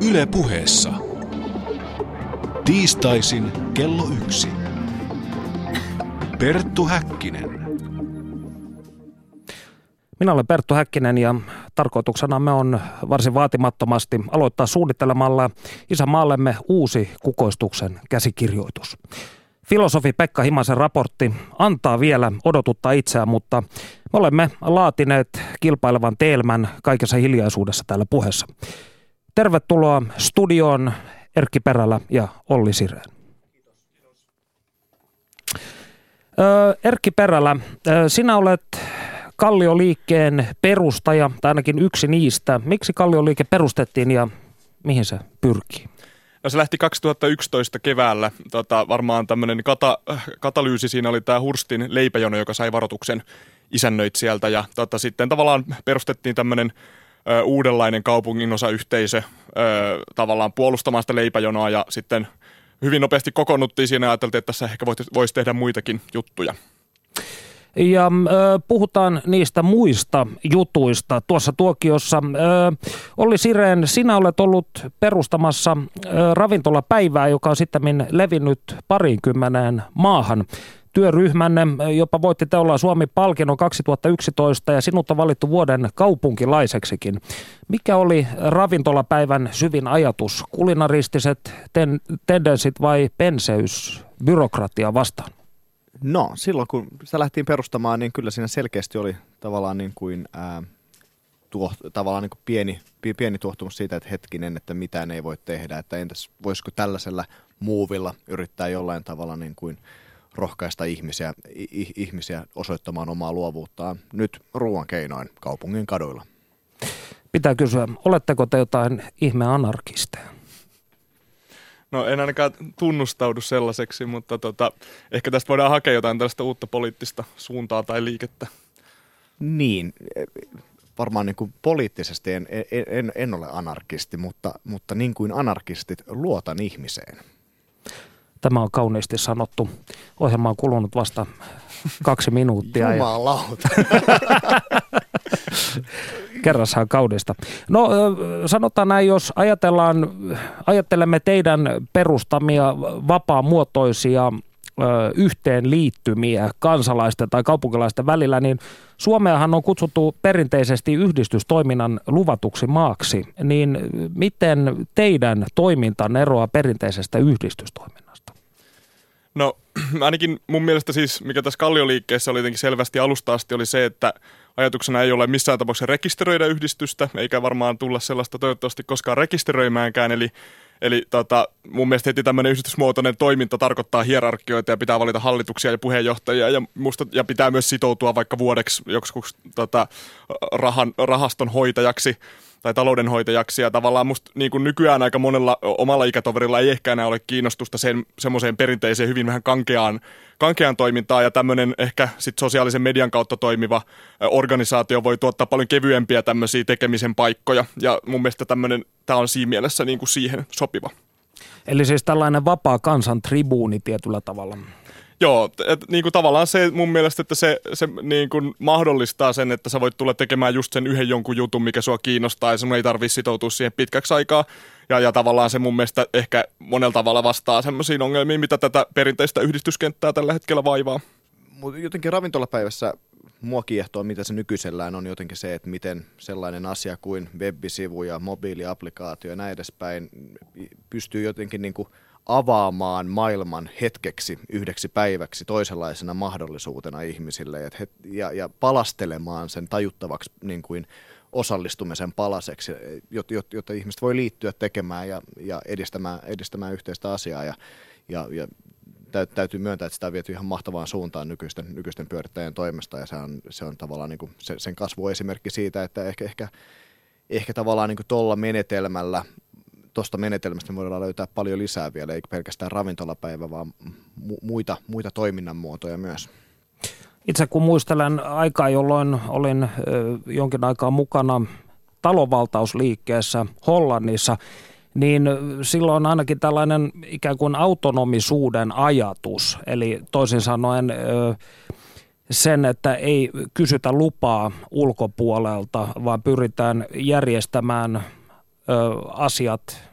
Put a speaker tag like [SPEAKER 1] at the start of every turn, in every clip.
[SPEAKER 1] Yle puheessa. Tiistaisin kello yksi. Perttu Häkkinen.
[SPEAKER 2] Minä olen Perttu Häkkinen ja tarkoituksenamme on varsin vaatimattomasti aloittaa suunnittelemalla isämaallemme uusi kukoistuksen käsikirjoitus. Filosofi Pekka Himasen raportti antaa vielä odotuttaa itseään, mutta me olemme laatineet kilpailevan teelmän kaikessa hiljaisuudessa täällä puheessa. Tervetuloa studioon Erkki Perälä ja Olli Sireen. Erkki Perälä, sinä olet Kallioliikkeen perustaja, tai ainakin yksi niistä. Miksi Kallioliike perustettiin ja mihin se pyrkii?
[SPEAKER 3] No se lähti 2011 keväällä. Tota, varmaan tämmöinen kata, katalyysi siinä oli tämä Hurstin leipäjono, joka sai varoituksen isännöit sieltä. Ja tota, sitten tavallaan perustettiin tämmöinen ö, uudenlainen kaupunginosayhteisö ö, tavallaan puolustamaan sitä leipäjonoa ja sitten hyvin nopeasti kokonnuttiin siinä ja ajateltiin, että tässä ehkä voisi tehdä muitakin juttuja.
[SPEAKER 2] Ja ö, puhutaan niistä muista jutuista tuossa tuokiossa. Ö, Olli Sireen, sinä olet ollut perustamassa ö, ravintolapäivää, joka on sitten levinnyt parinkymmeneen maahan. Työryhmänne jopa voitti Teolla Suomi-palkinnon 2011 ja sinut on valittu vuoden kaupunkilaiseksikin. Mikä oli ravintolapäivän syvin ajatus? Kulinaristiset ten- tendenssit vai penseys byrokratia vastaan?
[SPEAKER 4] No, silloin kun sitä lähtiin perustamaan, niin kyllä siinä selkeästi oli tavallaan niin kuin, ää, tuo, tavallaan niin kuin pieni, pieni tuohtumus siitä, että hetkinen, että mitään ei voi tehdä, että entäs voisiko tällaisella muuvilla yrittää jollain tavalla niin kuin rohkaista ihmisiä, ihmisiä osoittamaan omaa luovuuttaan nyt ruoan keinoin kaupungin kaduilla.
[SPEAKER 2] Pitää kysyä, oletteko te jotain ihme anarkisteja?
[SPEAKER 3] No en ainakaan tunnustaudu sellaiseksi, mutta tota, ehkä tästä voidaan hakea jotain tällaista uutta poliittista suuntaa tai liikettä.
[SPEAKER 4] Niin, varmaan niin kuin poliittisesti en, en, en ole anarkisti, mutta, mutta niin kuin anarkistit luotan ihmiseen.
[SPEAKER 2] Tämä on kauniisti sanottu. Ohjelma on kulunut vasta kaksi minuuttia.
[SPEAKER 4] Jumalauta.
[SPEAKER 2] Kerrassaan kaudesta. No sanotaan näin, jos ajatellaan, ajattelemme teidän perustamia vapaamuotoisia yhteenliittymiä kansalaisten tai kaupunkilaisten välillä, niin Suomeahan on kutsuttu perinteisesti yhdistystoiminnan luvatuksi maaksi. Niin miten teidän toiminta eroaa perinteisestä yhdistystoiminnasta?
[SPEAKER 3] No ainakin mun mielestä siis, mikä tässä Kallioliikkeessä oli jotenkin selvästi alusta asti, oli se, että ajatuksena ei ole missään tapauksessa rekisteröidä yhdistystä, eikä varmaan tulla sellaista toivottavasti koskaan rekisteröimäänkään, eli Eli tota, mun mielestä heti tämmöinen yhdistysmuotoinen toiminta tarkoittaa hierarkioita ja pitää valita hallituksia ja puheenjohtajia ja, musta, ja pitää myös sitoutua vaikka vuodeksi joskus tota, rahan, rahaston hoitajaksi tai taloudenhoitajaksi. Ja tavallaan musta niin kuin nykyään aika monella omalla ikätoverilla ei ehkä enää ole kiinnostusta sen, semmoiseen perinteiseen hyvin vähän kankeaan, kankeaan toimintaan. Ja tämmöinen ehkä sit sosiaalisen median kautta toimiva organisaatio voi tuottaa paljon kevyempiä tämmöisiä tekemisen paikkoja. Ja mun mielestä tämmöinen, tämä on siinä mielessä niin kuin siihen sopiva.
[SPEAKER 2] Eli siis tällainen vapaa kansan tribuuni tietyllä tavalla.
[SPEAKER 3] Joo, et, niin kuin tavallaan se mun mielestä, että se, se niin kuin mahdollistaa sen, että sä voit tulla tekemään just sen yhden jonkun jutun, mikä sua kiinnostaa ja sun ei tarvitse sitoutua siihen pitkäksi aikaa. Ja, ja tavallaan se mun mielestä ehkä monella tavalla vastaa semmoisiin ongelmiin, mitä tätä perinteistä yhdistyskenttää tällä hetkellä vaivaa.
[SPEAKER 4] Mutta jotenkin ravintolapäivässä mua kiehtoo, mitä se nykyisellään on jotenkin se, että miten sellainen asia kuin web-sivu ja mobiiliaplikaatio ja näin edespäin pystyy jotenkin niin kuin – avaamaan maailman hetkeksi, yhdeksi päiväksi toisenlaisena mahdollisuutena ihmisille ja, ja, ja palastelemaan sen tajuttavaksi niin kuin osallistumisen palaseksi, jotta, jotta ihmiset voi liittyä tekemään ja, ja edistämään, edistämään yhteistä asiaa. Ja, ja, ja täytyy myöntää, että sitä on viety ihan mahtavaan suuntaan nykyisten, nykyisten pyörittäjien toimesta ja se on, se on tavallaan niin kuin se, sen kasvuesimerkki siitä, että ehkä, ehkä, ehkä tavallaan niin tuolla menetelmällä tuosta menetelmästä me voidaan löytää paljon lisää vielä, eikä pelkästään ravintolapäivä, vaan mu- muita, muita toiminnan muotoja myös.
[SPEAKER 2] Itse kun muistelen aikaa, jolloin olin jonkin aikaa mukana talonvaltausliikkeessä Hollannissa, niin silloin ainakin tällainen ikään kuin autonomisuuden ajatus, eli toisin sanoen sen, että ei kysytä lupaa ulkopuolelta, vaan pyritään järjestämään asiat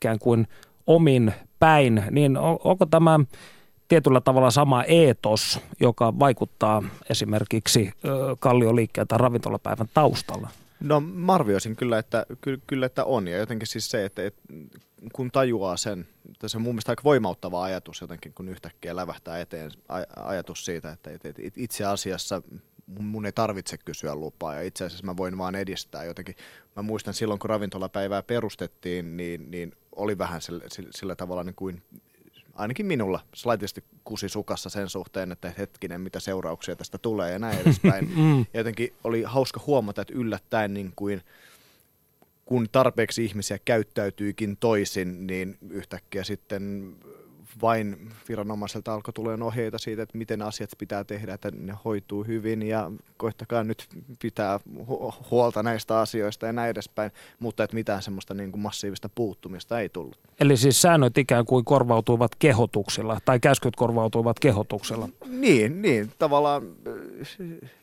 [SPEAKER 2] ikään kuin omin päin, niin onko tämä tietyllä tavalla sama eetos, joka vaikuttaa esimerkiksi kallioliikkeen tai ravintolapäivän taustalla?
[SPEAKER 4] No mä arvioisin kyllä, että, kyllä, että on. Ja jotenkin siis se, että, että kun tajuaa sen, että se on mun mielestä aika voimauttava ajatus jotenkin, kun yhtäkkiä lävähtää eteen ajatus siitä, että, että itse asiassa mun ei tarvitse kysyä lupaa ja itse asiassa mä voin vaan edistää jotenkin. Mä muistan silloin, kun ravintolapäivää perustettiin, niin, niin oli vähän sillä, sillä tavalla niin kuin ainakin minulla slaitisti kusi sukassa sen suhteen, että hetkinen, mitä seurauksia tästä tulee ja näin edespäin. mm. Ja jotenkin oli hauska huomata, että yllättäen niin kuin, kun tarpeeksi ihmisiä käyttäytyykin toisin, niin yhtäkkiä sitten vain viranomaiselta alkoi tulee ohjeita siitä, että miten asiat pitää tehdä, että ne hoituu hyvin ja koittakaa nyt pitää huolta näistä asioista ja näin edespäin, mutta että mitään semmoista niin kuin massiivista puuttumista ei tullut.
[SPEAKER 2] Eli siis säännöt ikään kuin korvautuivat kehotuksilla tai käskyt korvautuivat kehotuksella?
[SPEAKER 4] Niin, niin tavallaan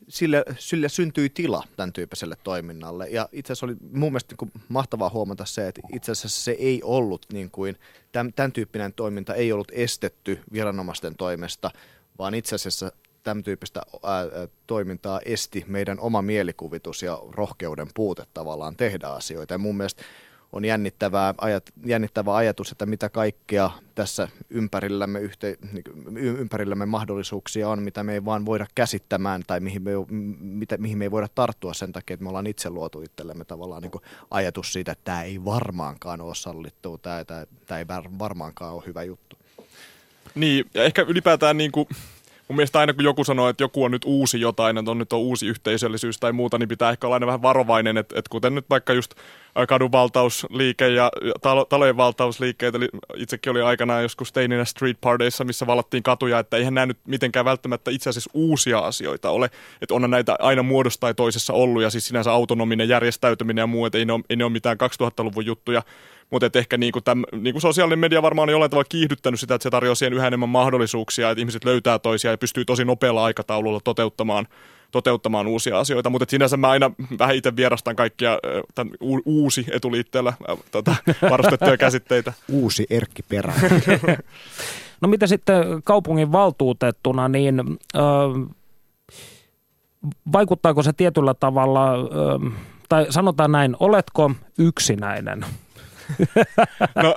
[SPEAKER 4] sille, sille syntyi tila tämän tyyppiselle toiminnalle. Ja itse asiassa oli mun mielestä niin kuin mahtavaa huomata se, että itse asiassa se ei ollut niin kuin, tämän, tämän tyyppinen toiminta ei ollut estetty viranomaisten toimesta, vaan itse asiassa tämän tyyppistä ää, toimintaa esti meidän oma mielikuvitus ja rohkeuden puute tavallaan tehdä asioita. Ja mun mielestä on jännittävää, ajat, jännittävä ajatus, että mitä kaikkea tässä ympärillämme, yhte, niin ympärillämme mahdollisuuksia on, mitä me ei vaan voida käsittämään tai mihin me, mitä, mihin me ei voida tarttua sen takia, että me ollaan itse luotu itsellemme tavallaan niin ajatus siitä, että tämä ei varmaankaan ole sallittu, tämä, tämä, tämä ei varmaankaan ole hyvä juttu.
[SPEAKER 3] Niin, ja ehkä ylipäätään niin kuin mun mielestä aina kun joku sanoo, että joku on nyt uusi jotain, että on nyt on uusi yhteisöllisyys tai muuta, niin pitää ehkä olla aina vähän varovainen, että, että kuten nyt vaikka just kadunvaltausliike ja talo, talojen valtausliikkeet, eli itsekin oli aikanaan joskus teininä street partyissa, missä vallattiin katuja, että eihän nämä nyt mitenkään välttämättä itse asiassa uusia asioita ole, että on näitä aina muodossa tai toisessa ollut, ja siis sinänsä autonominen järjestäytyminen ja muu, että ei ne ole, ei ne ole mitään 2000-luvun juttuja, mutta ehkä niin kuin täm, niin kuin sosiaalinen media varmaan on jollain tavalla kiihdyttänyt sitä, että se tarjoaa siihen yhä enemmän mahdollisuuksia, että ihmiset löytää toisia ja pystyy tosi nopealla aikataululla toteuttamaan toteuttamaan uusia asioita, mutta sinänsä mä aina vähän itse vierastan kaikkia tämän u- uusi etuliitteellä äh, tota, varustettuja käsitteitä.
[SPEAKER 4] Uusi Erkki Perä.
[SPEAKER 2] no mitä sitten kaupungin valtuutettuna, niin äh, vaikuttaako se tietyllä tavalla, äh, tai sanotaan näin, oletko yksinäinen?
[SPEAKER 3] No,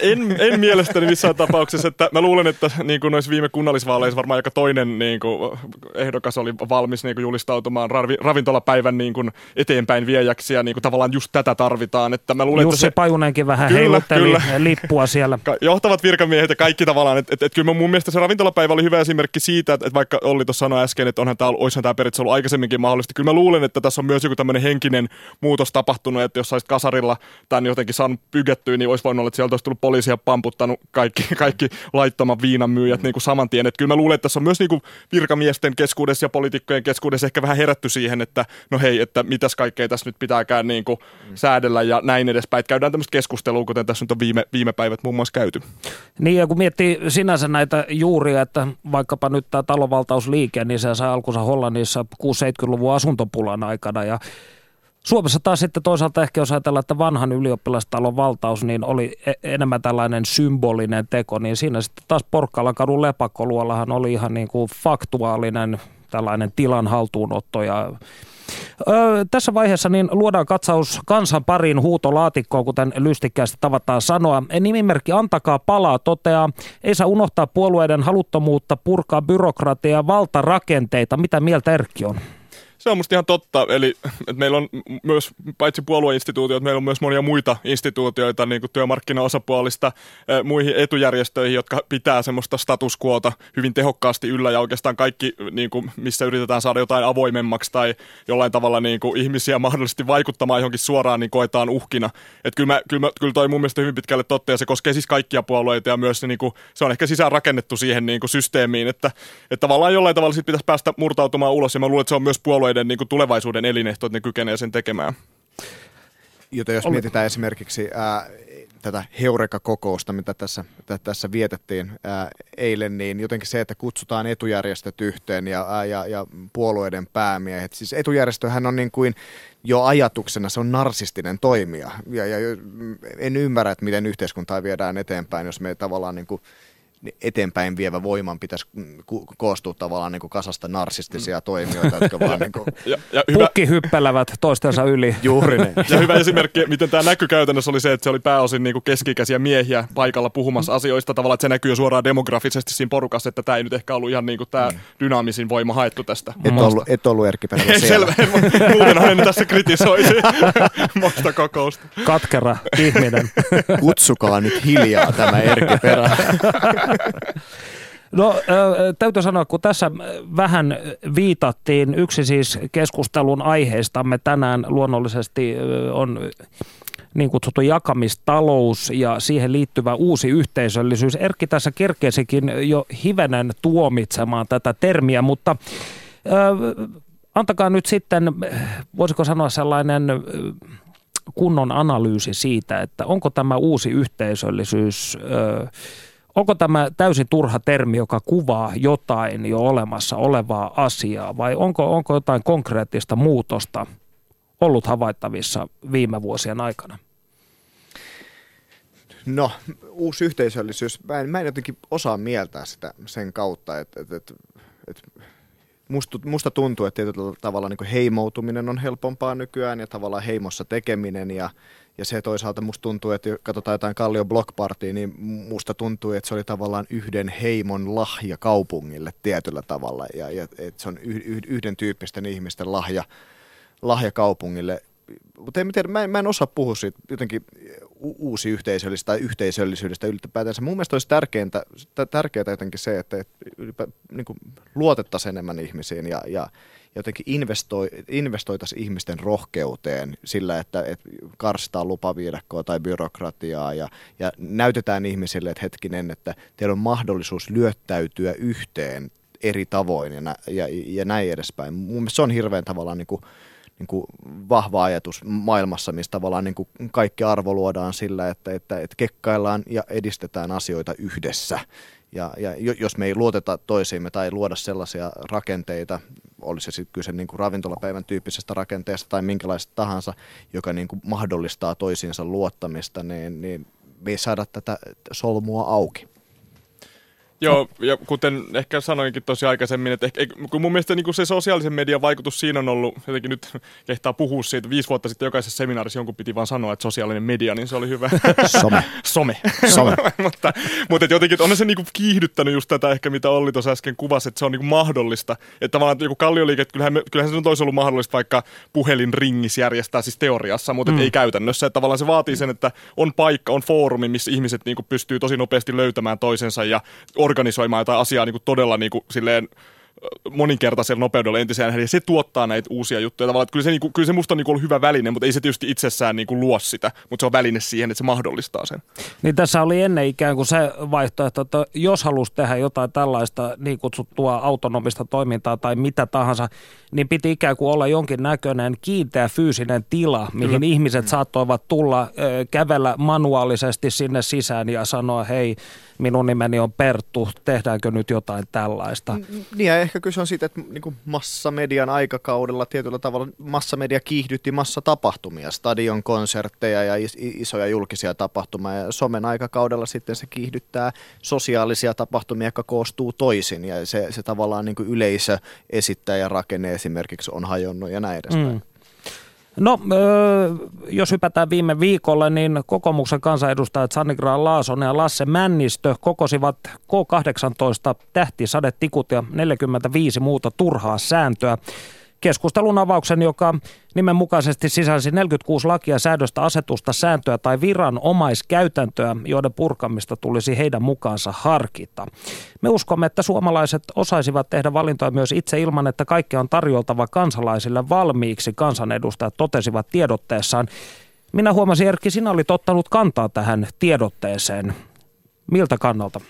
[SPEAKER 3] en, en mielestäni missään tapauksessa, että mä luulen, että niin kuin noissa viime kunnallisvaaleissa varmaan aika toinen niin kuin, ehdokas oli valmis niin kuin julistautumaan ravi, ravintolapäivän niin kuin, eteenpäin viejäksi ja niin kuin, tavallaan just tätä tarvitaan. Että mä luulen,
[SPEAKER 2] Jussi
[SPEAKER 3] että se,
[SPEAKER 2] Pajunenkin vähän kyllä, heilutteli kyllä. lippua siellä.
[SPEAKER 3] Johtavat virkamiehet ja kaikki tavallaan, että et, et, kyllä mun mielestä se ravintolapäivä oli hyvä esimerkki siitä, että, että vaikka Olli tuossa sanoi äsken, että onhan tämä, olisihan tämä periaatteessa ollut aikaisemminkin mahdollista. Kyllä mä luulen, että tässä on myös joku tämmöinen henkinen muutos tapahtunut, että jos saisit kasarilla tämän jotenkin saanut pygettyä, niin olisi voinut olla, että sieltä olisi tullut poliisia pamputtanut kaikki, kaikki laittoman viinan myyjät niin kuin saman tien. Että kyllä mä luulen, että tässä on myös niin kuin virkamiesten keskuudessa ja poliitikkojen keskuudessa ehkä vähän herätty siihen, että no hei, että mitäs kaikkea tässä nyt pitääkään niin kuin mm. säädellä ja näin edespäin. Että käydään tämmöistä keskustelua, kuten tässä nyt on viime, viime päivät muun muassa käyty.
[SPEAKER 2] Niin ja kun miettii sinänsä näitä juuria, että vaikkapa nyt tämä talovaltausliike, niin se sai alkunsa Hollannissa 6-70-luvun asuntopulan aikana ja Suomessa taas sitten toisaalta ehkä jos ajatellaan, että vanhan ylioppilastalon valtaus niin oli e- enemmän tällainen symbolinen teko, niin siinä sitten taas Porkkalan kadun oli ihan niin kuin faktuaalinen tällainen tilan haltuunotto ja Öö, tässä vaiheessa niin luodaan katsaus kansan pariin huutolaatikkoon, kuten lystikkäästi tavataan sanoa. Nimimerkki Antakaa palaa toteaa, ei saa unohtaa puolueiden haluttomuutta purkaa byrokratiaa ja valtarakenteita. Mitä mieltä Erkki on?
[SPEAKER 3] Se on musta ihan totta. Eli että meillä on myös, paitsi puolueinstituutioita, meillä on myös monia muita instituutioita, niin kuin työmarkkinaosapuolista muihin etujärjestöihin, jotka pitää semmoista status quota hyvin tehokkaasti yllä ja oikeastaan kaikki, niin kuin, missä yritetään saada jotain avoimemmaksi tai jollain tavalla niin kuin, ihmisiä mahdollisesti vaikuttamaan johonkin suoraan, niin koetaan uhkina. Että kyllä, mä, kyllä, mä, kyllä toi mun mielestä hyvin pitkälle totta ja se koskee siis kaikkia puolueita ja myös niin kuin, se on ehkä sisään rakennettu siihen niin kuin, systeemiin, että, että tavallaan jollain tavalla sit pitäisi päästä murtautumaan ulos ja mä luulen, että se on myös puolue puolueiden niin kuin tulevaisuuden elinehto, että ne kykenee sen tekemään.
[SPEAKER 4] Joten jos
[SPEAKER 2] Oli-
[SPEAKER 4] mietitään esimerkiksi ää, tätä Heureka-kokousta, mitä tässä, tä- tässä vietettiin ää, eilen, niin jotenkin se, että kutsutaan etujärjestöt yhteen ja, ää, ja, ja puolueiden päämiehet. Siis etujärjestöhän on niin kuin jo ajatuksena, se on narsistinen toimija. Ja, ja mm, en ymmärrä, että miten yhteiskuntaa viedään eteenpäin, jos me tavallaan niin kuin eteenpäin vievä voiman pitäisi mm, ku- koostua tavallaan niin kuin kasasta narsistisia toimijoita, jotka vaan niin kuin,
[SPEAKER 3] Ja, ja hyvä,
[SPEAKER 2] Pukki hyppelevät toistensa yli.
[SPEAKER 4] juuri ne.
[SPEAKER 3] Ja hyvä esimerkki, miten tämä näkyy käytännössä, oli se, että se oli pääosin niin keski-ikäisiä miehiä paikalla puhumassa asioista. Tavallaan, että se näkyy jo suoraan demografisesti siinä porukassa, että tämä ei nyt ehkä ollut ihan niin kuin tämä dynaamisin voima haettu tästä.
[SPEAKER 4] Et ollut, et ollut Erkki Perälä siellä.
[SPEAKER 3] selvä, en- muutenhan en tässä kritisoisi muista kokousta.
[SPEAKER 2] Katkera ihminen.
[SPEAKER 4] Kutsukaa nyt hiljaa tämä Erkki Perälä.
[SPEAKER 2] No täytyy sanoa, kun tässä vähän viitattiin, yksi siis keskustelun aiheistamme tänään luonnollisesti on niin kutsuttu jakamistalous ja siihen liittyvä uusi yhteisöllisyys. Erkki tässä kerkesikin jo hivenen tuomitsemaan tätä termiä, mutta antakaa nyt sitten, voisiko sanoa sellainen kunnon analyysi siitä, että onko tämä uusi yhteisöllisyys, onko tämä täysin turha termi, joka kuvaa jotain jo olemassa olevaa asiaa vai onko, onko jotain konkreettista muutosta ollut havaittavissa viime vuosien aikana?
[SPEAKER 4] No, uusi yhteisöllisyys. Mä en, mä en jotenkin osaa mieltää sitä sen kautta, että, että, että, että musta, musta tuntuu, että tietyllä tavalla niin heimoutuminen on helpompaa nykyään ja tavallaan heimossa tekeminen ja, ja se toisaalta musta tuntuu, että jos katsotaan jotain Kallio Block Partyä, niin musta tuntuu, että se oli tavallaan yhden heimon lahja kaupungille tietyllä tavalla ja, ja että se on yh, yh, yhden tyyppisten ihmisten lahja, lahja kaupungille. Mutta en tiedä, mä, en, mä en osaa puhua siitä jotenkin uusi yhteisöllisyydestä tai yhteisöllisyydestä ylipäätänsä. Mun mielestä olisi tärkeintä, tä- tärkeää jotenkin se, että, ylipä, niin kuin luotettaisiin enemmän ihmisiin ja, ja jotenkin investoi, investoitaisiin ihmisten rohkeuteen sillä, että, että karsitaan lupaviidakkoa tai byrokratiaa ja, ja näytetään ihmisille, että hetkinen, että teillä on mahdollisuus lyöttäytyä yhteen eri tavoin ja, ja, ja näin edespäin. Mun mielestä se on hirveän tavallaan niin kuin, niin kuin vahva ajatus maailmassa, missä tavallaan niin kuin kaikki arvo luodaan sillä, että, että, että kekkaillaan ja edistetään asioita yhdessä. Ja, ja jo- jos me ei luoteta toisiimme tai luoda sellaisia rakenteita, olisi se kyse niin kuin ravintolapäivän tyyppisestä rakenteesta tai minkälaista tahansa, joka niin kuin mahdollistaa toisiinsa luottamista, niin, niin me ei saada tätä solmua auki.
[SPEAKER 3] Joo, ja kuten ehkä sanoinkin tosi aikaisemmin, että ehkä, kun mun mielestä niin se sosiaalisen median vaikutus siinä on ollut, jotenkin nyt kehtaa puhua siitä, viisi vuotta sitten jokaisessa seminaarissa jonkun piti vaan sanoa, että sosiaalinen media, niin se oli hyvä.
[SPEAKER 4] Some.
[SPEAKER 3] Some.
[SPEAKER 4] Some.
[SPEAKER 3] mutta, mutta et jotenkin on se niinku kiihdyttänyt just tätä ehkä, mitä Olli tuossa äsken kuvasi, että se on niinku mahdollista. Että tavallaan että joku kallioliike, että kyllähän, me, kyllähän se nyt olisi ollut mahdollista vaikka puhelinringis järjestää siis teoriassa, mutta mm. ei käytännössä. Että tavallaan se vaatii sen, että on paikka, on foorumi, missä ihmiset niinku pystyy tosi nopeasti löytämään toisensa ja organisoimaan jotain asiaa niinku todella niinku silleen ö, moninkertaisella nopeudella entiseen ja se tuottaa näitä uusia juttuja. Tavallaan, että kyllä, se, niinku, kyllä se musta on niinku ollut hyvä väline, mutta ei se tietysti itsessään niinku luo sitä, mutta se on väline siihen, että se mahdollistaa sen.
[SPEAKER 2] Niin tässä oli ennen ikään kuin se vaihtoehto, että jos halusi tehdä jotain tällaista niin kutsuttua autonomista toimintaa tai mitä tahansa, niin piti ikään kuin olla jonkin näköinen kiinteä fyysinen tila, mihin
[SPEAKER 3] Kyllä.
[SPEAKER 2] ihmiset saattoivat tulla, kävellä manuaalisesti sinne sisään ja sanoa, hei, minun nimeni on Perttu, tehdäänkö nyt jotain tällaista.
[SPEAKER 4] Niin ja ehkä kyse on siitä, että niin kuin massamedian aikakaudella tietyllä tavalla massamedia kiihdytti massatapahtumia, stadion konsertteja ja isoja julkisia tapahtumia. Ja somen aikakaudella sitten se kiihdyttää sosiaalisia tapahtumia, jotka koostuu toisin ja se, se tavallaan niin kuin yleisö, esittäjä, rakenne esimerkiksi on hajonnut ja näin edespäin.
[SPEAKER 2] Mm. No, öö, jos hypätään viime viikolle, niin kokoomuksen kansanedustajat Sanni Graan Laasonen ja Lasse Männistö kokosivat K18 tähtisadetikut ja 45 muuta turhaa sääntöä. Keskustelun avauksen, joka nimenmukaisesti sisälsi 46 lakia, säädöstä, asetusta, sääntöä tai viranomaiskäytäntöä, joiden purkamista tulisi heidän mukaansa harkita. Me uskomme, että suomalaiset osaisivat tehdä valintoja myös itse ilman, että kaikkea on tarjoltava kansalaisille valmiiksi, kansanedustajat totesivat tiedotteessaan. Minä huomasin, Erkki, sinä olit ottanut kantaa tähän tiedotteeseen. Miltä kannalta?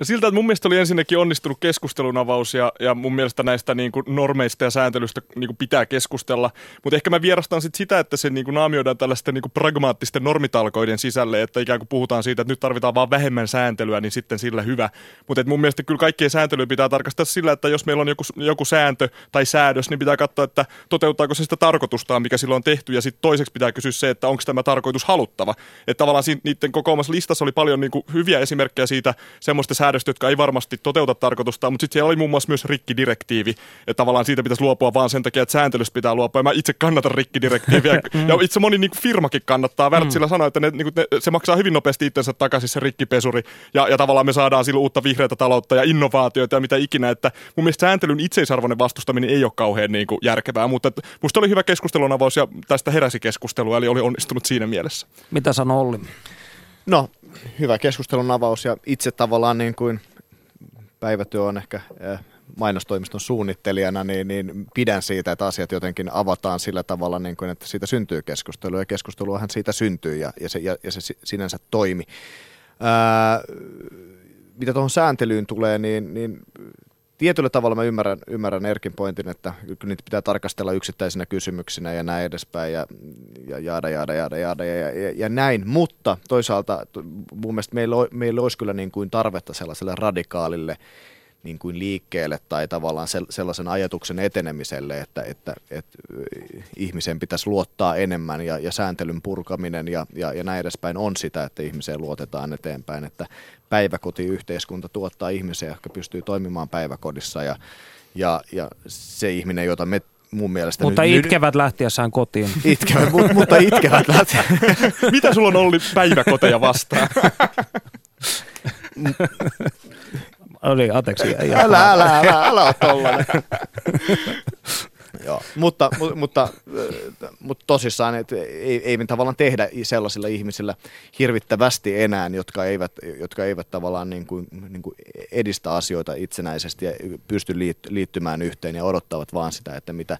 [SPEAKER 3] No siltä, että mun mielestä oli ensinnäkin onnistunut keskustelun avaus ja, ja mun mielestä näistä niin kuin normeista ja sääntelystä niin kuin pitää keskustella. Mutta ehkä mä vierastan sit sitä, että se niin kuin naamioidaan tällaisten niin kuin pragmaattisten normitalkoiden sisälle, että ikään kuin puhutaan siitä, että nyt tarvitaan vaan vähemmän sääntelyä, niin sitten sillä hyvä. Mutta mun mielestä kyllä kaikkien sääntelyä pitää tarkastaa sillä, että jos meillä on joku, joku sääntö tai säädös, niin pitää katsoa, että toteuttaako se sitä tarkoitustaan, mikä silloin on tehty. Ja sitten toiseksi pitää kysyä se, että onko tämä tarkoitus haluttava. Että tavallaan niiden kokoomassa listassa oli paljon niin kuin hyviä esimerkkejä siitä semmoista säädöstä, jotka ei varmasti toteuta tarkoitusta, mutta sitten siellä oli muun muassa myös rikkidirektiivi, että tavallaan siitä pitäisi luopua vaan sen takia, että sääntelystä pitää luopua. Ja mä itse kannatan rikkidirektiiviä, mm. ja itse moni niin kuin firmakin kannattaa. Wärtsilä mm. sanoi, että ne, niin kuin ne, se maksaa hyvin nopeasti itsensä takaisin se rikkipesuri, ja, ja tavallaan me saadaan silloin uutta vihreätä taloutta ja innovaatioita ja mitä ikinä, että mun mielestä sääntelyn itseisarvoinen vastustaminen ei ole kauhean niin kuin järkevää, mutta musta oli hyvä keskustelun avaus ja tästä heräsi keskustelua, eli oli onnistunut siinä mielessä.
[SPEAKER 2] Mitä sanoo Olli?
[SPEAKER 4] No, hyvä keskustelun avaus ja itse tavallaan niin kuin päivätyö on ehkä eh, mainostoimiston suunnittelijana, niin, niin pidän siitä, että asiat jotenkin avataan sillä tavalla, niin kuin, että siitä syntyy keskustelu ja keskusteluahan siitä syntyy ja, ja, se, ja, ja se sinänsä toimi. Ää, mitä tuohon sääntelyyn tulee, niin, niin tietyllä tavalla mä ymmärrän, ymmärrän Erkin pointin, että kyllä niitä pitää tarkastella yksittäisinä kysymyksinä ja näin edespäin ja, ja jaada, jaada, jaada, jaada ja, ja, ja näin. Mutta toisaalta mun mielestä meillä, meillä olisi kyllä niin kuin tarvetta sellaiselle radikaalille niin kuin liikkeelle tai tavallaan sellaisen ajatuksen etenemiselle, että, että, että ihmisen pitäisi luottaa enemmän ja, ja sääntelyn purkaminen ja, ja, ja näin edespäin on sitä, että ihmiseen luotetaan eteenpäin, että päiväkotiyhteiskunta tuottaa ihmisiä, jotka pystyy toimimaan päiväkodissa ja, ja, ja se ihminen, jota me mun mielestä...
[SPEAKER 2] Mutta nyt, itkevät lähtiessään kotiin.
[SPEAKER 4] Itkevät, mutta itkevät lähtiessään.
[SPEAKER 3] Mitä sulla on ollut päiväkoteja vastaan?
[SPEAKER 2] Oli, anteeksi.
[SPEAKER 4] Älä, älä, älä, älä, älä ole tollainen. Joo, mutta, mutta, mutta, mutta tosissaan, että ei, ei me tavallaan tehdä sellaisilla ihmisillä hirvittävästi enää, jotka eivät, jotka eivät tavallaan niin kuin, niin kuin edistä asioita itsenäisesti ja pysty liittymään yhteen ja odottavat vaan sitä, että mitä,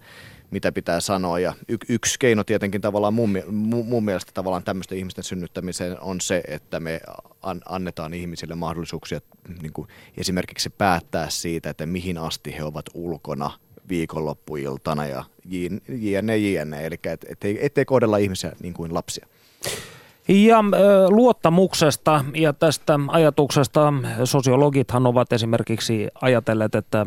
[SPEAKER 4] mitä pitää sanoa. Ja y- yksi keino tietenkin tavallaan mun, mun mielestä tavallaan tämmöisten ihmisten synnyttämiseen on se, että me an, annetaan ihmisille mahdollisuuksia niin kuin esimerkiksi päättää siitä, että mihin asti he ovat ulkona viikonloppuiltana ja jne, jne. Eli et, ettei, ettei kohdella ihmisiä niin kuin lapsia.
[SPEAKER 2] Ja luottamuksesta ja tästä ajatuksesta sosiologithan ovat esimerkiksi ajatelleet, että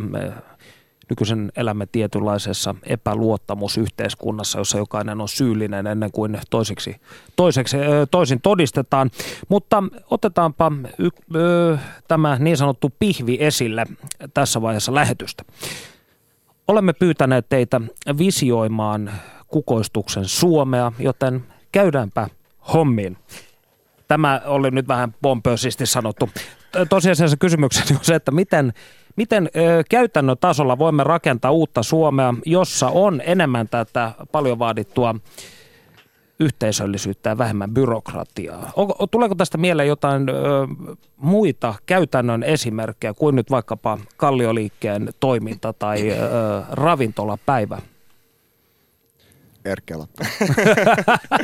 [SPEAKER 2] nykyisen elämme tietynlaisessa epäluottamusyhteiskunnassa, jossa jokainen on syyllinen ennen kuin toiseksi, toiseksi, toisin todistetaan. Mutta otetaanpa y, ö, tämä niin sanottu pihvi esille tässä vaiheessa lähetystä. Olemme pyytäneet teitä visioimaan kukoistuksen Suomea, joten käydäänpä hommiin. Tämä oli nyt vähän pompöisesti sanottu. Tosiasiassa kysymykseni on se, että miten, miten ö, käytännön tasolla voimme rakentaa uutta Suomea, jossa on enemmän tätä paljon vaadittua yhteisöllisyyttä ja vähemmän byrokratiaa. O, tuleeko tästä mieleen jotain ö, muita käytännön esimerkkejä kuin nyt vaikkapa kallioliikkeen toiminta tai ö, ravintolapäivä?
[SPEAKER 4] Erkela.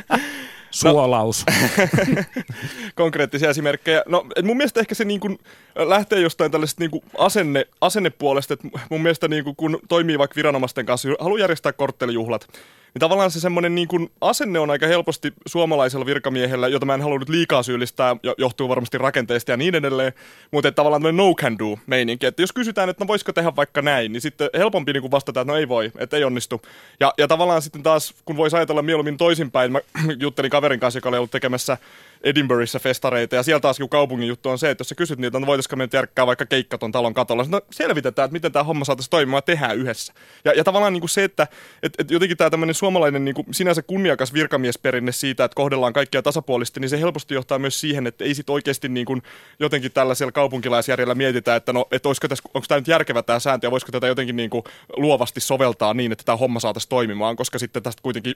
[SPEAKER 2] Suolaus. No,
[SPEAKER 3] konkreettisia esimerkkejä. No mun mielestä ehkä se niin kuin lähtee jostain tällaisesta niin kuin asenne, asennepuolesta, että mun mielestä niin kuin, kun toimii vaikka viranomaisten kanssa, haluaa järjestää korttelijuhlat, niin tavallaan se semmoinen niin kuin asenne on aika helposti suomalaisella virkamiehellä, jota mä en halua nyt liikaa syyllistää, johtuu varmasti rakenteista ja niin edelleen, mutta että tavallaan no can do meininki, että jos kysytään, että no voisiko tehdä vaikka näin, niin sitten helpompi niin kuin vastata, että no ei voi, että ei onnistu. Ja, ja tavallaan sitten taas, kun voisi ajatella mieluummin toisinpäin, mä juttelin kaverin kanssa, joka oli ollut tekemässä Edinburghissa festareita, ja sieltä taas kaupungin juttu on se, että jos sä kysyt niiltä, no voitaisiko me järkkää vaikka keikka ton talon katolla, no selvitetään, että miten tämä homma saataisiin toimimaan ja tehdään yhdessä. Ja, ja tavallaan niin kuin se, että et, et jotenkin tämä tämmöinen suomalainen niin kuin sinänsä kunniakas virkamiesperinne siitä, että kohdellaan kaikkia tasapuolisesti, niin se helposti johtaa myös siihen, että ei sit oikeasti niin kuin jotenkin tällaisella kaupunkilaisjärjellä mietitä, että no, että onko tämä nyt järkevä tämä sääntö ja voisiko tätä jotenkin niin kuin luovasti soveltaa niin, että tämä homma saataisiin toimimaan, koska sitten tästä kuitenkin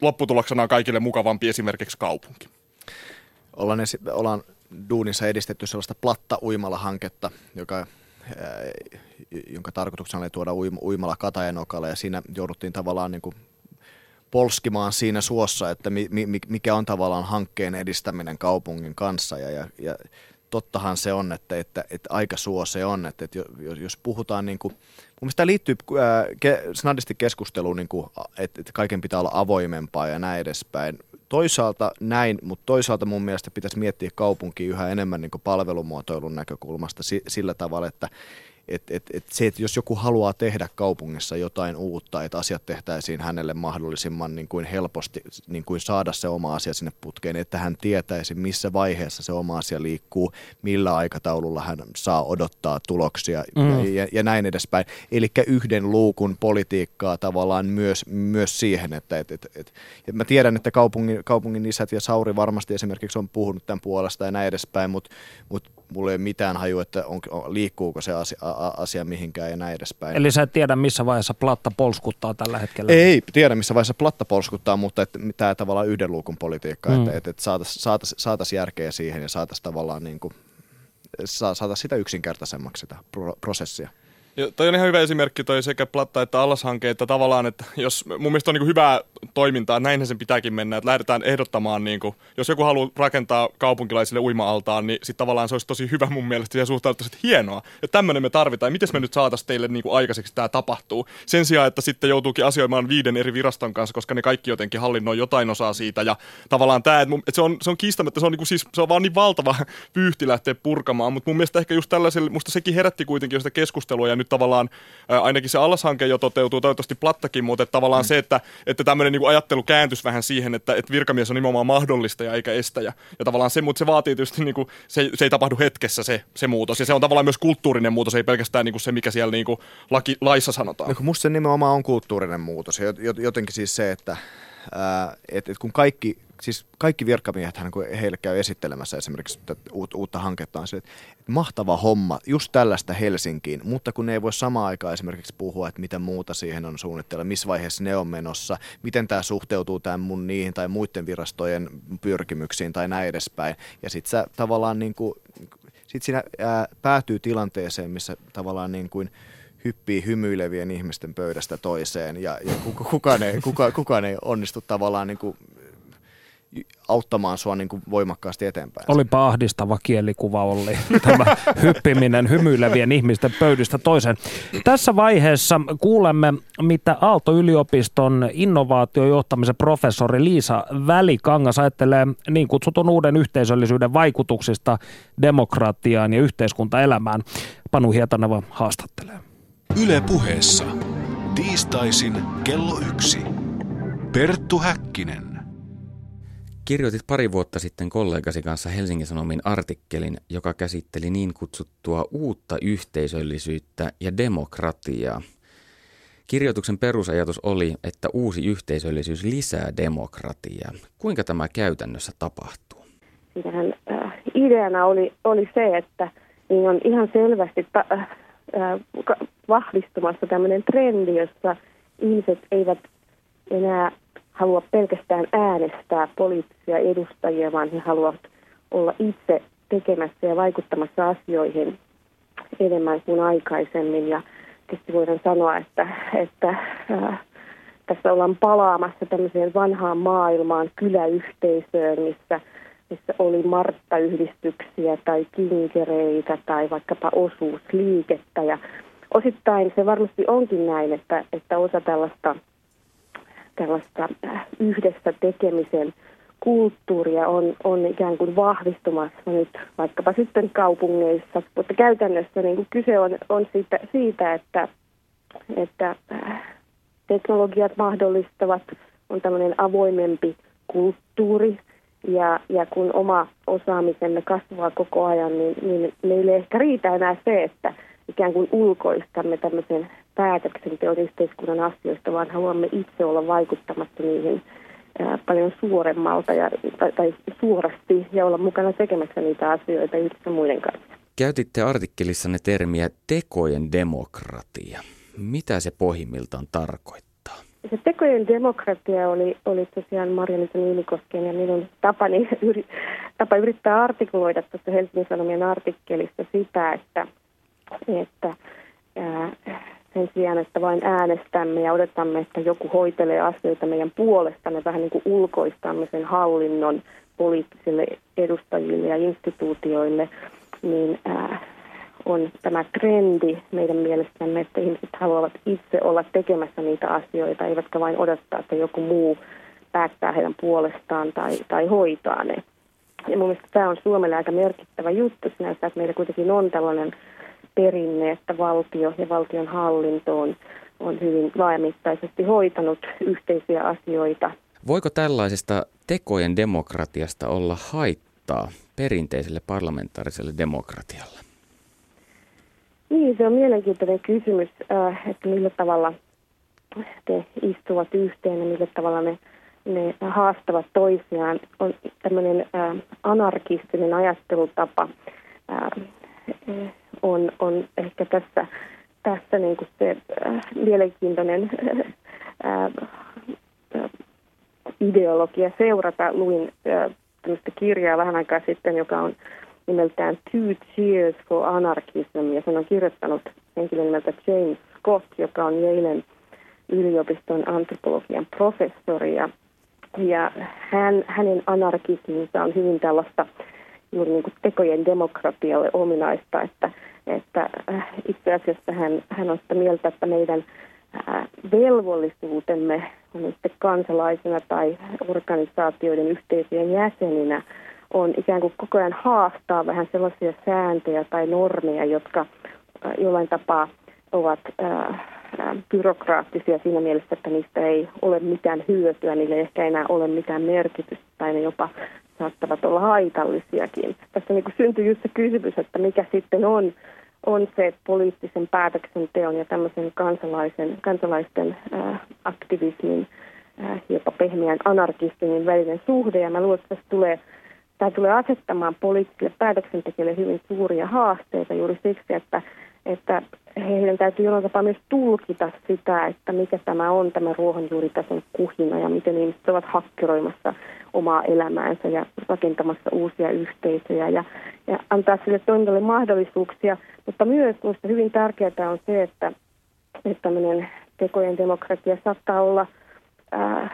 [SPEAKER 3] lopputuloksena on kaikille mukavampi esimerkiksi kaupunki
[SPEAKER 4] ollaan, esi- ollaan duunissa edistetty sellaista platta-uimala-hanketta, joka jonka tarkoituksena oli tuoda uimala Katajanokalle ja siinä jouduttiin tavallaan niin kuin polskimaan siinä suossa, että mi, mi, mikä on tavallaan hankkeen edistäminen kaupungin kanssa ja, ja, ja tottahan se on, että, että, että aika suo se on, että, että jos, jos puhutaan niin kuin, mun mielestä tämä liittyy ää, ke, snadisti keskusteluun, niin kuin, että, että kaiken pitää olla avoimempaa ja näin edespäin. Toisaalta näin, mutta toisaalta mun mielestä pitäisi miettiä kaupunkia yhä enemmän niin palvelumuotoilun näkökulmasta sillä tavalla, että et, et, et se, että jos joku haluaa tehdä kaupungissa jotain uutta, että asiat tehtäisiin hänelle mahdollisimman niin kuin helposti niin kuin saada se oma asia sinne putkeen, että hän tietäisi, missä vaiheessa se oma asia liikkuu, millä aikataululla hän saa odottaa tuloksia mm. ja, ja näin edespäin. Eli yhden luukun politiikkaa tavallaan myös, myös siihen, että et, et, et, et mä tiedän, että kaupungin, kaupungin isät ja Sauri varmasti esimerkiksi on puhunut tämän puolesta ja näin edespäin, mutta mut mulla ei ole mitään haju, että on, liikkuuko se asia, asia mihinkään ja näin edespäin.
[SPEAKER 2] Eli sä et tiedä, missä vaiheessa platta polskuttaa tällä hetkellä?
[SPEAKER 4] Ei tiedä, missä vaiheessa platta polskuttaa, mutta että tämä tavallaan yhden luukun politiikka, mm. että, että, että saataisiin saatais, saatais järkeä siihen ja saataisiin tavallaan niin kuin, saataisiin sitä yksinkertaisemmaksi sitä prosessia.
[SPEAKER 3] Ja toi on ihan hyvä esimerkki toi sekä platta että allashanke, että tavallaan, että jos mun mielestä on niin hyvää toimintaa, näinhän sen pitääkin mennä, että lähdetään ehdottamaan, niin kuin, jos joku haluaa rakentaa kaupunkilaisille uima-altaan, niin sitten tavallaan se olisi tosi hyvä mun mielestä ja suhtauduttaisiin, että hienoa, ja tämmöinen me tarvitaan, miten me nyt saataisiin teille niin kuin aikaiseksi tämä tapahtuu, sen sijaan, että sitten joutuukin asioimaan viiden eri viraston kanssa, koska ne kaikki jotenkin hallinnoi jotain osaa siitä, ja tavallaan tämä, että, mun, että se, on, se on kiistämättä, se on, niin kuin, siis, se on vaan niin valtava pyyhti lähteä purkamaan, mutta mun mielestä ehkä just tällaiselle, musta sekin herätti kuitenkin jo sitä keskustelua, ja nyt tavallaan ää, ainakin se allashanke jo toteutuu, toivottavasti plattakin, mutta että tavallaan mm. se, että, että tämmöinen niin ajattelu kääntyisi vähän siihen, että, että virkamies on nimenomaan mahdollistaja eikä estäjä. Ja tavallaan se, mutta se vaatii tietysti, niin kuin, se, se ei tapahdu hetkessä se, se muutos. Ja se on tavallaan myös kulttuurinen muutos, ei pelkästään niin kuin se, mikä siellä niin kuin laki, laissa sanotaan.
[SPEAKER 4] No, musta se nimenomaan on kulttuurinen muutos. Jotenkin siis se, että, ää, että, että kun kaikki siis kaikki virkamiehet, kun heille käy esittelemässä esimerkiksi uutta hanketta, on se, että mahtava homma, just tällaista Helsinkiin, mutta kun ne ei voi samaan aikaan esimerkiksi puhua, että mitä muuta siihen on suunnitteilla, missä vaiheessa ne on menossa, miten tämä suhteutuu tämän mun niihin tai muiden virastojen pyrkimyksiin tai näin edespäin. Ja sitten sä tavallaan niin kuin, sit siinä ää, päätyy tilanteeseen, missä tavallaan niin kuin, hyppii hymyilevien ihmisten pöydästä toiseen ja, ja kukaan, ei, kuka, kukaan ei onnistu tavallaan niin kuin auttamaan sua niin kuin voimakkaasti eteenpäin.
[SPEAKER 2] Olipa ahdistava kielikuva Olli, tämä hyppiminen hymyilevien ihmisten pöydistä toiseen. Tässä vaiheessa kuulemme, mitä Aalto-yliopiston innovaatiojohtamisen professori Liisa Välikangas ajattelee niin kutsutun uuden yhteisöllisyyden vaikutuksista demokratiaan ja yhteiskuntaelämään. Panu Hietaneva haastattelee.
[SPEAKER 1] Yle puheessa. Tiistaisin kello yksi. Perttu Häkkinen.
[SPEAKER 5] Kirjoitit pari vuotta sitten kollegasi kanssa Helsingin Sanomin artikkelin, joka käsitteli niin kutsuttua uutta yhteisöllisyyttä ja demokratiaa. Kirjoituksen perusajatus oli, että uusi yhteisöllisyys lisää demokratiaa. Kuinka tämä käytännössä tapahtuu?
[SPEAKER 6] Siinähän äh, ideana oli, oli se, että niin on ihan selvästi ta, äh, äh vahvistumassa tämmöinen trendi, jossa ihmiset eivät enää halua pelkästään äänestää poliittisia edustajia, vaan he haluavat olla itse tekemässä ja vaikuttamassa asioihin enemmän kuin aikaisemmin. Ja tietysti voidaan sanoa, että, että äh, tässä ollaan palaamassa tämmöiseen vanhaan maailmaan, kyläyhteisöön, missä, missä oli Martta-yhdistyksiä tai kinkereitä tai vaikkapa osuusliikettä. Ja osittain se varmasti onkin näin, että, että osa tällaista tällaista äh, yhdessä tekemisen kulttuuria on, on ikään kuin vahvistumassa nyt vaikkapa sitten kaupungeissa, mutta käytännössä niin kuin kyse on, on siitä, siitä, että, että äh, teknologiat mahdollistavat, on tämmöinen avoimempi kulttuuri, ja, ja kun oma osaamisemme kasvaa koko ajan, niin, niin meille ei ehkä riitä enää se, että ikään kuin ulkoistamme tämmöisen päätöksenteon yhteiskunnan asioista, vaan haluamme itse olla vaikuttamassa niihin paljon suuremmalta ja, tai, tai suorasti ja olla mukana tekemässä niitä asioita yhdessä muiden kanssa.
[SPEAKER 5] Käytitte artikkelissanne termiä tekojen demokratia. Mitä se pohjimmiltaan tarkoittaa?
[SPEAKER 6] Se tekojen demokratia oli, oli tosiaan Marja-Liisa Niinikosken ja minun tapani, yri, tapa yrittää artikuloida tuossa Helsingin Sanomien artikkelissa sitä, että, että ää, sen sijaan, että vain äänestämme ja odotamme, että joku hoitelee asioita meidän puolestamme, vähän niin kuin ulkoistamme sen hallinnon poliittisille edustajille ja instituutioille, niin ää, on tämä trendi meidän mielestämme, että ihmiset haluavat itse olla tekemässä niitä asioita, eivätkä vain odottaa, että joku muu päättää heidän puolestaan tai, tai hoitaa ne. Ja mun mielestä tämä on Suomelle aika merkittävä juttu sinänsä, että meillä kuitenkin on tällainen perinne, että valtio ja valtion hallinto on, on hyvin laajamittaisesti hoitanut yhteisiä asioita.
[SPEAKER 5] Voiko tällaisesta tekojen demokratiasta olla haittaa perinteiselle parlamentaariselle demokratialle?
[SPEAKER 6] Niin, se on mielenkiintoinen kysymys, äh, että millä tavalla te istuvat yhteen ja millä tavalla ne, ne haastavat toisiaan. On tämmöinen äh, anarkistinen ajattelutapa äh, on, on ehkä tässä, tässä niin kuin se mielenkiintoinen ideologia seurata. Luin tämmöistä kirjaa vähän aikaa sitten, joka on nimeltään Two Cheers for Anarchism, ja sen on kirjoittanut henkilö nimeltä James Scott, joka on Yalen yliopiston antropologian professori, ja, ja hän, hänen anarkisminsa on hyvin tällaista juuri niin kuin tekojen demokratialle ominaista, että, että äh, itse asiassa hän, hän on sitä mieltä, että meidän äh, velvollisuutemme on sitten kansalaisina tai organisaatioiden yhteisöjen jäseninä – on ikään kuin koko ajan haastaa vähän sellaisia sääntöjä tai normeja, jotka äh, jollain tapaa ovat byrokraattisia siinä mielessä, että niistä ei ole mitään hyötyä, niille ei ehkä enää ole mitään merkitystä tai ne jopa saattavat olla haitallisiakin. Tässä niin kuin syntyy just se kysymys, että mikä sitten on, on se poliittisen päätöksenteon ja tämmöisen kansalaisen, kansalaisten äh, aktivismin, äh, jopa pehmeän anarkistinen välinen suhde. Ja mä luulen, että tässä tulee tämä tulee asettamaan poliittisille päätöksentekijöille hyvin suuria haasteita juuri siksi, että, että heidän täytyy jollain tapaa myös tulkita sitä, että mikä tämä on tämä ruohonjuuritason kuhina ja miten ihmiset ovat hakkeroimassa omaa elämäänsä ja rakentamassa uusia yhteisöjä ja, ja antaa sille toiminnalle mahdollisuuksia. Mutta myös minusta hyvin tärkeää on se, että, että tämmöinen tekojen demokratia saattaa olla, äh,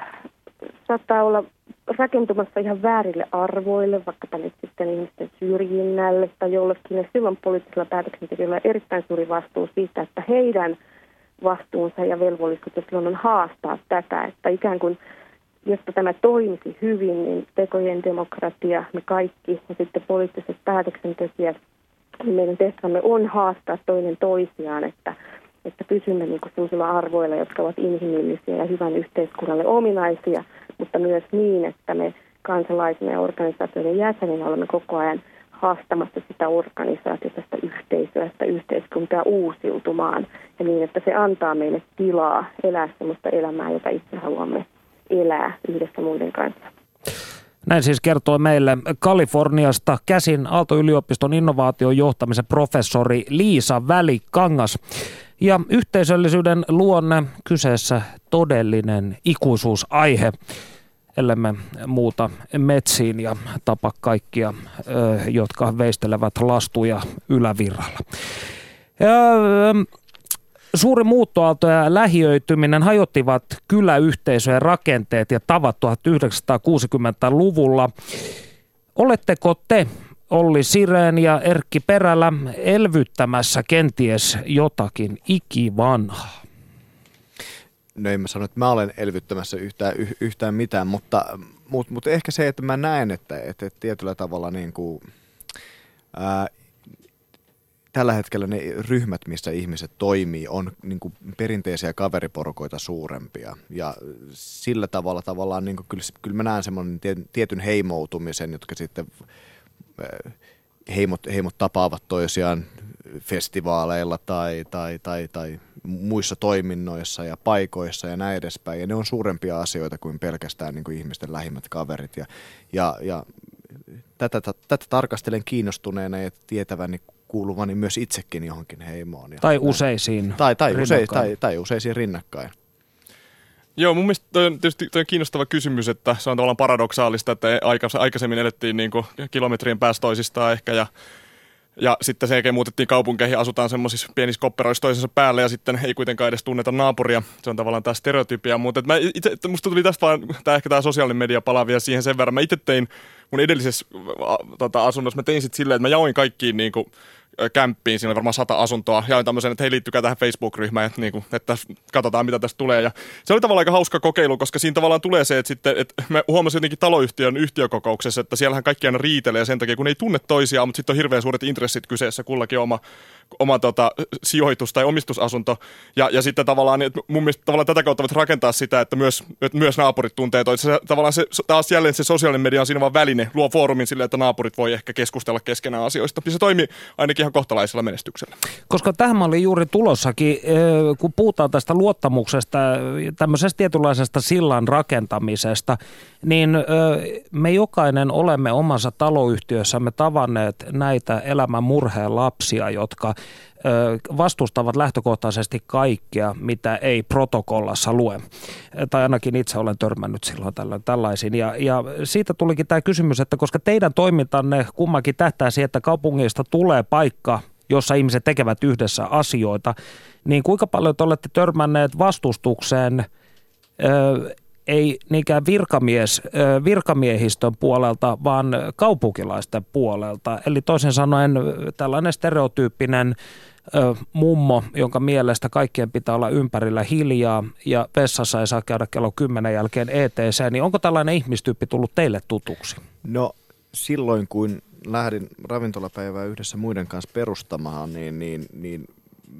[SPEAKER 6] saattaa olla rakentumassa ihan väärille arvoille, vaikkapa nyt sitten ihmisten syrjinnälle tai jollekin. Ja silloin poliittisilla päätöksentekijöillä on erittäin suuri vastuu siitä, että heidän vastuunsa ja velvollisuutensa silloin on haastaa tätä, että ikään kuin jotta tämä toimisi hyvin, niin tekojen demokratia, me kaikki ja sitten poliittiset päätöksentekijät, niin meidän tehtävämme on haastaa toinen toisiaan, että, että pysymme niin sellaisilla arvoilla, jotka ovat inhimillisiä ja hyvän yhteiskunnalle ominaisia – mutta myös niin, että me kansalaisina ja organisaatioiden jäseninä olemme koko ajan haastamassa sitä organisaatiota, sitä yhteisöä, sitä yhteiskuntaa uusiutumaan ja niin, että se antaa meille tilaa elää sellaista elämää, jota itse haluamme elää yhdessä muiden kanssa.
[SPEAKER 2] Näin siis kertoo meille Kaliforniasta käsin Aalto-yliopiston innovaation johtamisen professori Liisa Välikangas. Ja yhteisöllisyyden luonne kyseessä todellinen ikuisuusaihe ellemme muuta metsiin ja tapa kaikkia, jotka veistelevät lastuja ylävirralla. Ja, Suuri muuttoaalto ja lähiöityminen hajottivat kyläyhteisöjen rakenteet ja tavat 1960-luvulla. Oletteko te, Olli Sireen ja Erkki Perälä, elvyttämässä kenties jotakin ikivanhaa?
[SPEAKER 4] no en mä sano, että mä olen elvyttämässä yhtään, yhtään mitään, mutta, mutta, mutta ehkä se, että mä näen, että, että, että tietyllä tavalla niin kuin, ää, tällä hetkellä ne ryhmät, missä ihmiset toimii, on niin kuin perinteisiä kaveriporukoita suurempia. Ja sillä tavalla tavallaan, niin kuin, kyllä, kyllä mä näen semmoinen tietyn heimoutumisen, jotka sitten heimot, heimot tapaavat toisiaan festivaaleilla tai, tai, tai, tai muissa toiminnoissa ja paikoissa ja näin edespäin. Ja ne on suurempia asioita kuin pelkästään niin kuin ihmisten lähimmät kaverit. Ja, ja, ja tätä, tätä tarkastelen kiinnostuneena ja tietäväni kuuluvani myös itsekin johonkin heimoon. Ja
[SPEAKER 2] tai useisiin
[SPEAKER 4] tai, tai, use, tai, tai useisiin rinnakkain.
[SPEAKER 3] Joo, mun mielestä toi on tietysti toi on kiinnostava kysymys, että se on tavallaan paradoksaalista, että aikaisemmin elettiin niin kilometrien päästä toisistaan ehkä ja ja sitten sen jälkeen muutettiin kaupunkeihin, asutaan semmoisissa pienissä kopperoissa toisensa päälle ja sitten ei kuitenkaan edes tunneta naapuria. Se on tavallaan tämä stereotypia, mutta mä itse, musta tuli tästä vaan tämä ehkä tämä sosiaalinen media palaa vielä siihen sen verran. Mä itse tein mun edellisessä tota, asunnossa mä tein sitten silleen, että mä jaoin kaikkiin niin kuin, kämppiin, siinä oli varmaan sata asuntoa, ja tämmöisen, että hei liittykää tähän Facebook-ryhmään, että, niin kuin, että katsotaan mitä tästä tulee. Ja se oli tavallaan aika hauska kokeilu, koska siinä tavallaan tulee se, että, sitten, että mä huomasin jotenkin taloyhtiön yhtiökokouksessa, että siellähän kaikki aina riitelee sen takia, kun ei tunne toisiaan, mutta sitten on hirveän suuret intressit kyseessä, kullakin oma, oma tota, sijoitus tai omistusasunto. Ja, ja sitten tavallaan, että mun mielestä tavallaan tätä kautta voit rakentaa sitä, että myös, että myös naapurit tuntee toisensa. Tavallaan se, taas jälleen se sosiaalinen media on siinä vaan väline, luo foorumin sille, että naapurit voi ehkä keskustella keskenään asioista. Ja se toimii ainakin ihan kohtalaisella menestyksellä.
[SPEAKER 2] Koska tähän mä olin juuri tulossakin, kun puhutaan tästä luottamuksesta, tämmöisestä tietynlaisesta sillan rakentamisesta, niin me jokainen olemme omassa taloyhtiössämme tavanneet näitä elämän murheen lapsia, jotka vastustavat lähtökohtaisesti kaikkea, mitä ei protokollassa lue. Tai ainakin itse olen törmännyt silloin tällöin tällaisiin. Ja, ja siitä tulikin tämä kysymys, että koska teidän toimintanne kummakin tähtää siihen, että kaupungista tulee paikka, jossa ihmiset tekevät yhdessä asioita, niin kuinka paljon te olette törmänneet vastustukseen ei niinkään virkamies, virkamiehistön puolelta, vaan kaupunkilaisten puolelta. Eli toisin sanoen tällainen stereotyyppinen mummo, jonka mielestä kaikkien pitää olla ympärillä hiljaa ja vessassa ei saa käydä kello 10 jälkeen ETC, niin onko tällainen ihmistyyppi tullut teille tutuksi?
[SPEAKER 4] No silloin kun lähdin ravintolapäivää yhdessä muiden kanssa perustamaan, niin, niin, niin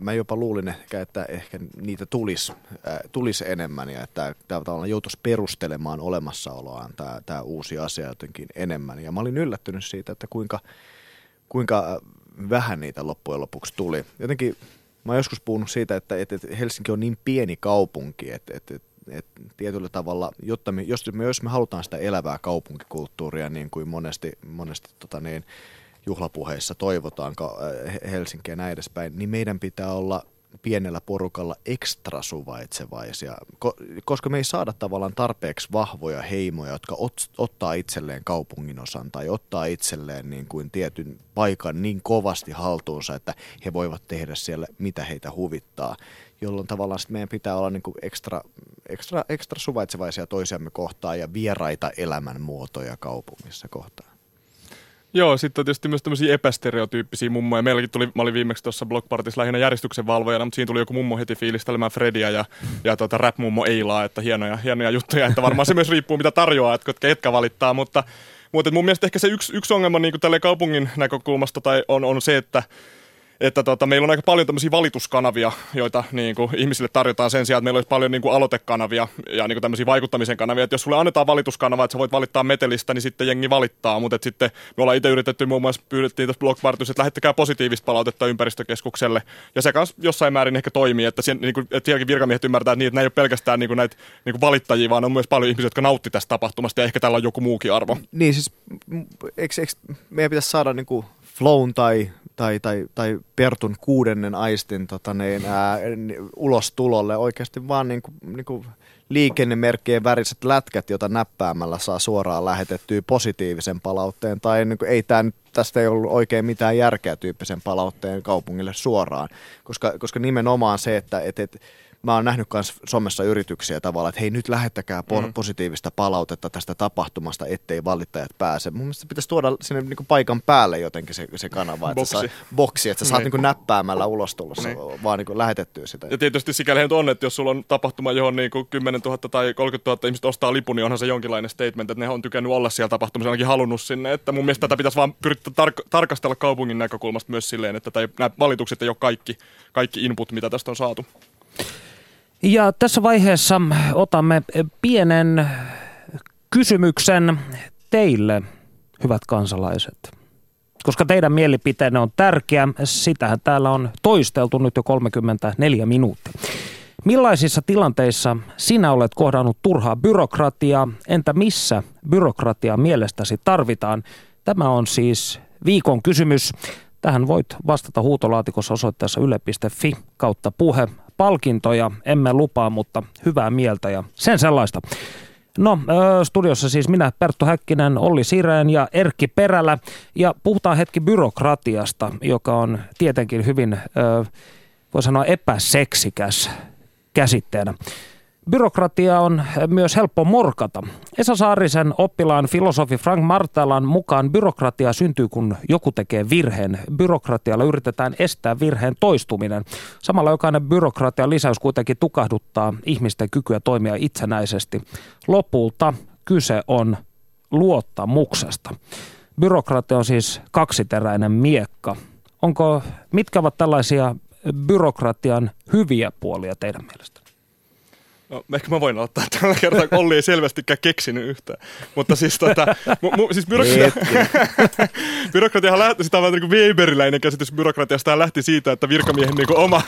[SPEAKER 4] mä jopa luulin ehkä, että ehkä niitä tulisi, äh, tulisi enemmän ja että tämä tavallaan joutuisi perustelemaan olemassaoloaan tämä, tämä uusi asia jotenkin enemmän. Ja mä olin yllättynyt siitä, että kuinka, kuinka vähän niitä loppujen lopuksi tuli. Jotenkin mä oon joskus puhunut siitä, että, että Helsinki on niin pieni kaupunki, että, että, että tietyllä tavalla, jotta me, jos, me, jos me halutaan sitä elävää kaupunkikulttuuria, niin kuin monesti, monesti tota niin, juhlapuheissa toivotaan Helsinkiä ja näin edespäin, niin meidän pitää olla pienellä porukalla ekstra suvaitsevaisia, koska me ei saada tavallaan tarpeeksi vahvoja heimoja, jotka ot, ottaa itselleen kaupungin osan tai ottaa itselleen niin kuin tietyn paikan niin kovasti haltuunsa, että he voivat tehdä siellä mitä heitä huvittaa, jolloin tavallaan meidän pitää olla niin kuin ekstra, ekstra, ekstra suvaitsevaisia toisiamme kohtaan ja vieraita elämänmuotoja kaupungissa kohtaan.
[SPEAKER 3] Joo, sitten on tietysti myös tämmöisiä epästereotyyppisiä mummoja. Meilläkin tuli, mä olin viimeksi tuossa Blockpartissa lähinnä järjestyksen valvojana, mutta siinä tuli joku mummo heti fiilistelemään Frediä ja, ja tota, rap-mummo Eilaa, että hienoja, hienoja juttuja, että varmaan se myös riippuu mitä tarjoaa, että ketkä valittaa, mutta, mutta mun mielestä ehkä se yksi, yksi ongelma niin kuin kaupungin näkökulmasta tai on, on se, että että tota, meillä on aika paljon tämmöisiä valituskanavia, joita niin kuin, ihmisille tarjotaan sen sijaan, että meillä olisi paljon niin kuin, aloitekanavia ja niin kuin, tämmöisiä vaikuttamisen kanavia. Että jos sulle annetaan valituskanava, että sä voit valittaa metelistä, niin sitten jengi valittaa. Mutta sitten me ollaan itse yritetty muun muassa pyydettiin tuossa blogpartissa, että lähettäkää positiivista palautetta ympäristökeskukselle. Ja se kanssa jossain määrin ehkä toimii, että, sen, niin kuin, että sielläkin virkamiehet ymmärtää, että, niin, että ei ole pelkästään niin kuin, näitä niin kuin valittajia, vaan on myös paljon ihmisiä, jotka nautti tästä tapahtumasta ja ehkä tällä on joku muukin arvo.
[SPEAKER 4] Niin siis, eikö, eikö meidän pitäisi saada niin kuin flown tai tai, tai, tai Pertun kuudennen aistin tota niin, ää, ulostulolle oikeasti vaan niin kuin, niin kuin liikennemerkkien väriset lätkät, joita näppäämällä saa suoraan lähetettyä positiivisen palautteen, tai niin kuin, ei tämä nyt, tästä ei ollut oikein mitään järkeä tyyppisen palautteen kaupungille suoraan, koska, koska nimenomaan se, että et, et, mä oon nähnyt myös somessa yrityksiä tavallaan, että hei nyt lähettäkää mm. positiivista palautetta tästä tapahtumasta, ettei valittajat pääse. Mun mielestä pitäisi tuoda sinne niinku paikan päälle jotenkin se, se kanava, että boksi. Sä, boksi, että sä saat niin. niinku näppäämällä ulos tulossa, niin. vaan niinku lähetettyä sitä.
[SPEAKER 3] Ja tietysti sikäli on, että jos sulla on tapahtuma, johon niinku 10 000 tai 30 000 ihmistä ostaa lipun, niin onhan se jonkinlainen statement, että ne on tykännyt olla siellä tapahtumassa, ainakin halunnut sinne. Että mun mielestä tätä pitäisi vaan yrittää tar- tarkastella kaupungin näkökulmasta myös silleen, että nämä valitukset ei ole kaikki, kaikki input, mitä tästä on saatu.
[SPEAKER 2] Ja tässä vaiheessa otamme pienen kysymyksen teille, hyvät kansalaiset. Koska teidän mielipiteenne on tärkeä, sitähän täällä on toisteltu nyt jo 34 minuuttia. Millaisissa tilanteissa sinä olet kohdannut turhaa byrokratiaa? Entä missä byrokratiaa mielestäsi tarvitaan? Tämä on siis viikon kysymys. Tähän voit vastata huutolaatikossa osoitteessa yle.fi kautta puhe palkintoja emme lupaa, mutta hyvää mieltä ja sen sellaista. No, studiossa siis minä, Perttu Häkkinen, Olli Sireen ja Erkki Perälä. Ja puhutaan hetki byrokratiasta, joka on tietenkin hyvin, voi sanoa, epäseksikäs käsitteenä. Byrokratia on myös helppo morkata. Esa Saarisen oppilaan filosofi Frank Martalan mukaan byrokratia syntyy, kun joku tekee virheen. Byrokratialla yritetään estää virheen toistuminen. Samalla jokainen byrokratian lisäys kuitenkin tukahduttaa ihmisten kykyä toimia itsenäisesti. Lopulta kyse on luottamuksesta. Byrokratia on siis kaksiteräinen miekka. Onko, mitkä ovat tällaisia byrokratian hyviä puolia teidän mielestä?
[SPEAKER 3] No, ehkä mä voin aloittaa tällä kertaa, kun Olli ei selvästikään keksinyt yhtään. Mutta siis, tota, mu, mu, siis byrokratia, byrokratiahan lähti, sitä on vähän niin Weberiläinen käsitys byrokratiasta, lähti siitä, että virkamiehen niin oma,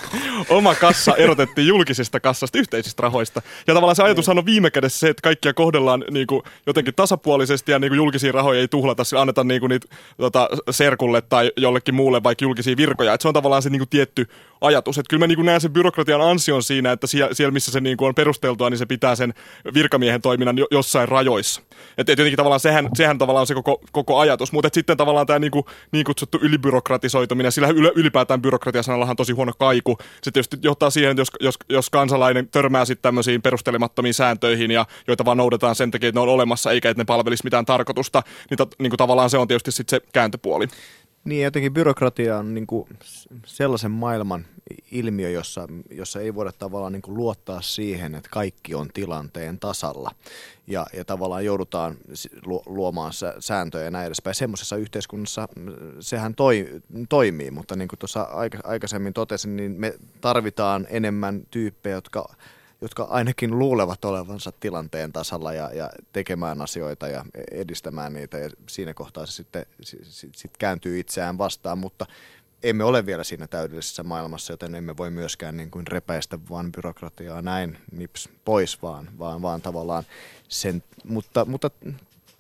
[SPEAKER 3] oma kassa erotettiin julkisesta kassasta, yhteisistä rahoista. Ja tavallaan se ajatushan on viime kädessä se, että kaikkia kohdellaan niin kuin jotenkin tasapuolisesti ja niin kuin julkisia rahoja ei tuhlata, sillä annetaan niin kuin niitä tota, serkulle tai jollekin muulle vaikka julkisia virkoja. Et se on tavallaan se niin kuin tietty ajatus. Että kyllä mä niin kuin näen sen byrokratian ansion siinä, että siellä, missä se niin kuin on perusteltua, niin se pitää sen virkamiehen toiminnan jo, jossain rajoissa. Että et jotenkin tavallaan sehän, sehän tavallaan on se koko, koko ajatus. Mutta sitten tavallaan tämä niin, kuin, niin kutsuttu ylibyrokratisoituminen, sillä ylipäätään byrokratiasanallahan on tosi huono kaiku. Se tietysti johtaa siihen, että jos, jos, jos kansalainen törmää sitten tämmöisiin perustelemattomiin sääntöihin, ja joita vaan noudataan sen takia, että ne on olemassa, eikä että ne palvelisi mitään tarkoitusta, niin, ta, niin kuin tavallaan se on tietysti sitten se kääntöpuoli.
[SPEAKER 4] Niin, jotenkin byrokratia on niin kuin sellaisen maailman ilmiö, jossa, jossa ei voida tavallaan niin kuin luottaa siihen, että kaikki on tilanteen tasalla. Ja, ja tavallaan joudutaan luomaan sääntöjä ja näin edespäin. Semmoisessa yhteiskunnassa mm, sehän toi, toimii, mutta niin kuin tuossa aikaisemmin totesin, niin me tarvitaan enemmän tyyppejä, jotka jotka ainakin luulevat olevansa tilanteen tasalla ja, ja tekemään asioita ja edistämään niitä ja siinä kohtaa se sitten sit, sit kääntyy itseään vastaan, mutta emme ole vielä siinä täydellisessä maailmassa, joten emme voi myöskään niin kuin repäistä vaan byrokratiaa näin nips pois, vaan, vaan, vaan tavallaan sen, mutta, mutta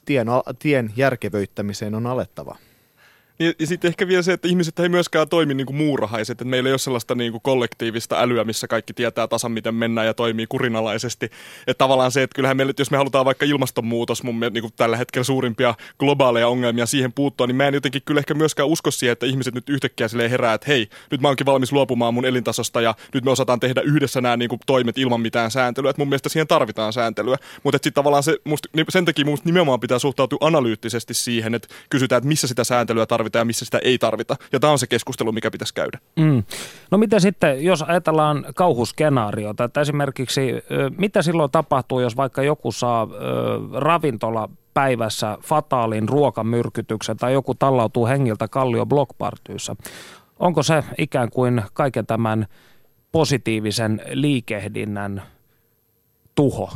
[SPEAKER 4] tien, tien järkevöittämiseen on alettava.
[SPEAKER 3] Ja, ja sitten ehkä vielä se, että ihmiset ei myöskään toimi niin kuin muurahaiset, että meillä ei ole sellaista niin kuin kollektiivista älyä, missä kaikki tietää tasan, miten mennään ja toimii kurinalaisesti. Että tavallaan se, että kyllähän meille, jos me halutaan vaikka ilmastonmuutos, mun mielestä niin kuin tällä hetkellä suurimpia globaaleja ongelmia siihen puuttua, niin mä en jotenkin kyllä ehkä myöskään usko siihen, että ihmiset nyt yhtäkkiä silleen herää, että hei, nyt mä oonkin valmis luopumaan mun elintasosta ja nyt me osataan tehdä yhdessä nämä niin kuin toimet ilman mitään sääntelyä. Että mun mielestä siihen tarvitaan sääntelyä. Mutta sitten tavallaan se, musta, sen takia nimenomaan pitää suhtautua analyyttisesti siihen, että kysytään, että missä sitä sääntelyä tarvitaan tarvitaan ja missä sitä ei tarvita. Ja tämä on se keskustelu, mikä pitäisi käydä.
[SPEAKER 2] Mm. No mitä sitten, jos ajatellaan kauhuskenaariota, että esimerkiksi mitä silloin tapahtuu, jos vaikka joku saa ravintola päivässä fataalin ruokamyrkytyksen tai joku tallautuu hengiltä kallio blockpartyyssä. Onko se ikään kuin kaiken tämän positiivisen liikehdinnän tuho?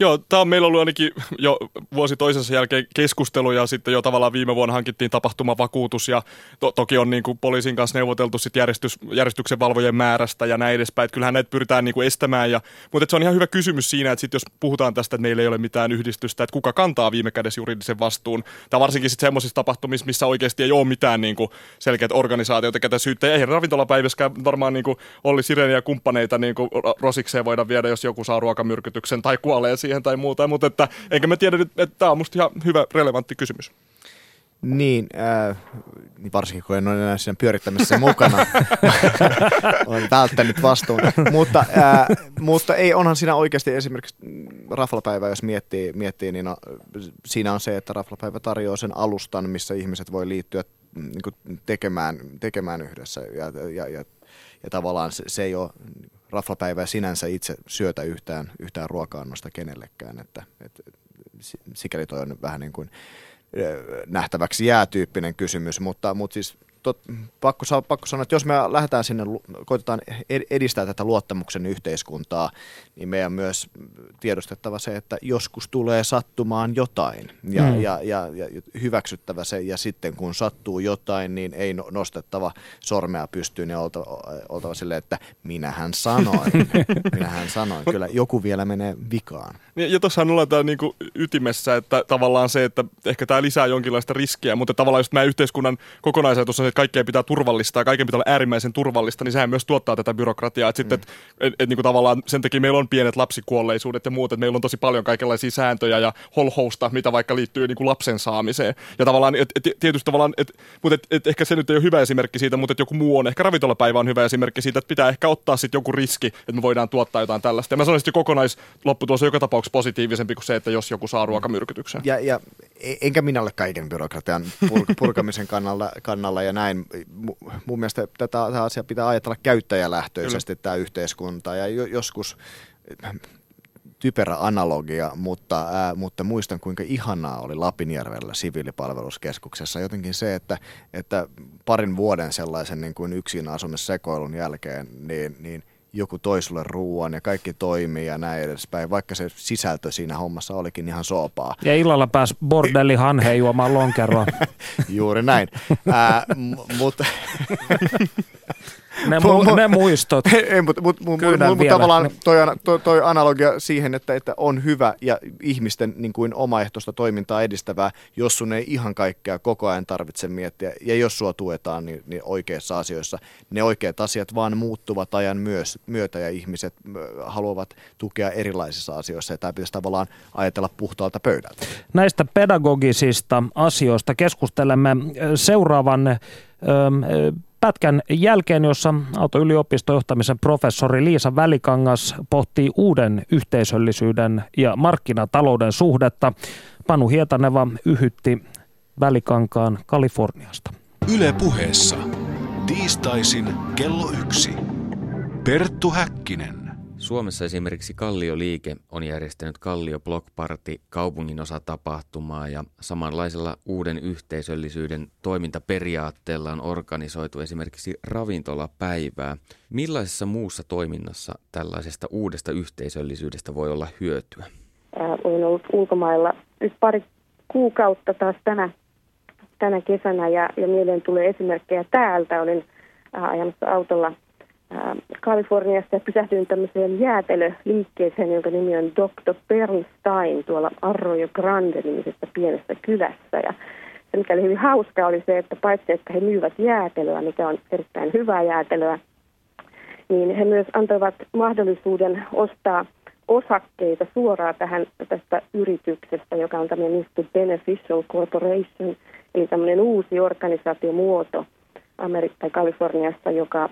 [SPEAKER 3] Joo, tämä on meillä ollut ainakin jo vuosi toisensa jälkeen keskustelu ja sitten jo tavallaan viime vuonna hankittiin tapahtumavakuutus ja to- toki on niin kuin poliisin kanssa neuvoteltu sit järjestys, järjestyksen valvojen määrästä ja näin edespäin. Että kyllähän näitä pyritään niin kuin estämään, ja, mutta se on ihan hyvä kysymys siinä, että sit jos puhutaan tästä, että meillä ei ole mitään yhdistystä, että kuka kantaa viime kädessä juridisen vastuun. Tai varsinkin sitten semmoisissa tapahtumissa, missä oikeasti ei ole mitään niin kuin selkeät organisaatioita, ketä syyttää. Eihän ravintolapäiväskään varmaan niin kuin Olli Sireni ja kumppaneita niin kuin rosikseen voida viedä, jos joku saa ruokamyrkytyksen tai kuolee siihen tai muuta, mutta että, enkä mä tiedä, että tämä on musta ihan hyvä, relevantti kysymys.
[SPEAKER 4] Niin, äh, niin varsinkin kun en ole enää siinä pyörittämisessä mukana, olen välttänyt vastuun. mutta, äh, mutta ei, onhan siinä oikeasti esimerkiksi Raflapäivä, jos miettii, miettii niin no, siinä on se, että Raflapäivä tarjoaa sen alustan, missä ihmiset voi liittyä niin kuin tekemään, tekemään yhdessä ja, ja, ja, ja tavallaan se, se ei ole raflapäivää sinänsä itse syötä yhtään, yhtään ruoka-annosta kenellekään, että, että sikäli toi on vähän niin kuin nähtäväksi jää tyyppinen kysymys, mutta, mutta siis tot, pakko, pakko sanoa, että jos me lähdetään sinne, koitetaan edistää tätä luottamuksen yhteiskuntaa, niin meidän myös tiedostettava se, että joskus tulee sattumaan jotain ja, mm. ja, ja, ja hyväksyttävä se, ja sitten kun sattuu jotain, niin ei no, nostettava sormea pystyyn ja oltava, oltava silleen, että minähän sanoin, minähän sanoin. Kyllä joku vielä menee vikaan.
[SPEAKER 3] Ja, ja tuossahan ollaan tämä niinku ytimessä, että tavallaan se, että ehkä tämä lisää jonkinlaista riskiä, mutta tavallaan just meidän yhteiskunnan kokonaisajatus on, että että kaikkea pitää turvallistaa ja kaiken pitää olla äärimmäisen turvallista, niin sehän myös tuottaa tätä byrokratiaa. Että mm. sitten, et, et, et, niin kuin tavallaan sen takia meillä on pienet lapsikuolleisuudet ja muut, että meillä on tosi paljon kaikenlaisia sääntöjä ja holhousta, mitä vaikka liittyy niin kuin lapsen saamiseen. Ja tavallaan, et, et, tietysti tavallaan, et, mutta et, et, ehkä se nyt ei ole hyvä esimerkki siitä, mutta et joku muu on, ehkä ravintolapäivä on hyvä esimerkki siitä, että pitää ehkä ottaa sitten joku riski, että me voidaan tuottaa jotain tällaista. Ja mä sanoisin, että kokonaislopputulos on joka tapauksessa positiivisempi kuin se, että jos joku saa ruokamyrkytyksen.
[SPEAKER 4] Ja, ja e- enkä minä ole kaiken byrokratian purkamisen kannalla, kannalla ja näin. Mun mielestä tätä asiaa pitää ajatella käyttäjälähtöisesti Kyllä. tämä yhteiskunta ja joskus typerä analogia, mutta, ää, mutta muistan kuinka ihanaa oli Lapinjärvellä siviilipalveluskeskuksessa. Jotenkin se, että, että parin vuoden sellaisen niin kuin yksin asumissekoilun jälkeen, niin, niin – joku toi sulle ruoan ja kaikki toimii ja näin edespäin, vaikka se sisältö siinä hommassa olikin ihan soopaa.
[SPEAKER 2] Ja illalla pääs bordelli hanheen juomaan lonkeroa.
[SPEAKER 4] Juuri näin. Ää, m- mutta
[SPEAKER 2] Ne, mu- ne muistot.
[SPEAKER 4] Ei, mutta mut, mut, mut, mut tavallaan toi, toi, toi analogia siihen, että, että on hyvä ja ihmisten niin kuin omaehtoista toimintaa edistävää, jos sun ei ihan kaikkea koko ajan tarvitse miettiä. Ja jos sua tuetaan niin, niin oikeissa asioissa, ne oikeat asiat vaan muuttuvat ajan myös, myötä ja ihmiset haluavat tukea erilaisissa asioissa. Ja tämä pitäisi tavallaan ajatella puhtaalta pöydältä.
[SPEAKER 2] Näistä pedagogisista asioista keskustelemme seuraavan pätkän jälkeen, jossa Aalto-yliopistojohtamisen professori Liisa Välikangas pohtii uuden yhteisöllisyyden ja markkinatalouden suhdetta. Panu Hietaneva yhytti Välikankaan Kaliforniasta.
[SPEAKER 1] Yle puheessa. Tiistaisin kello yksi. Perttu Häkkinen.
[SPEAKER 5] Suomessa esimerkiksi Kallio-liike on järjestänyt Kallio Block Party kaupungin osatapahtumaa ja samanlaisella uuden yhteisöllisyyden toimintaperiaatteella on organisoitu esimerkiksi ravintolapäivää. Millaisessa muussa toiminnassa tällaisesta uudesta yhteisöllisyydestä voi olla hyötyä?
[SPEAKER 6] olen ollut ulkomailla nyt pari kuukautta taas tänä, tänä kesänä ja, ja mieleen tulee esimerkkejä täältä. Olin ajamassa autolla Kaliforniasta ja pysähdyin tämmöiseen jäätelöliikkeeseen, jonka nimi on Dr. Bernstein tuolla Arroyo Grande-nimisessä pienessä kylässä. Ja se, mikä oli hyvin hauskaa, oli se, että paitsi että he myyvät jäätelöä, mikä on erittäin hyvää jäätelöä, niin he myös antoivat mahdollisuuden ostaa osakkeita suoraan tähän tästä yrityksestä, joka on tämmöinen Beneficial Corporation, eli tämmöinen uusi organisaatiomuoto Amerikka Kaliforniassa, joka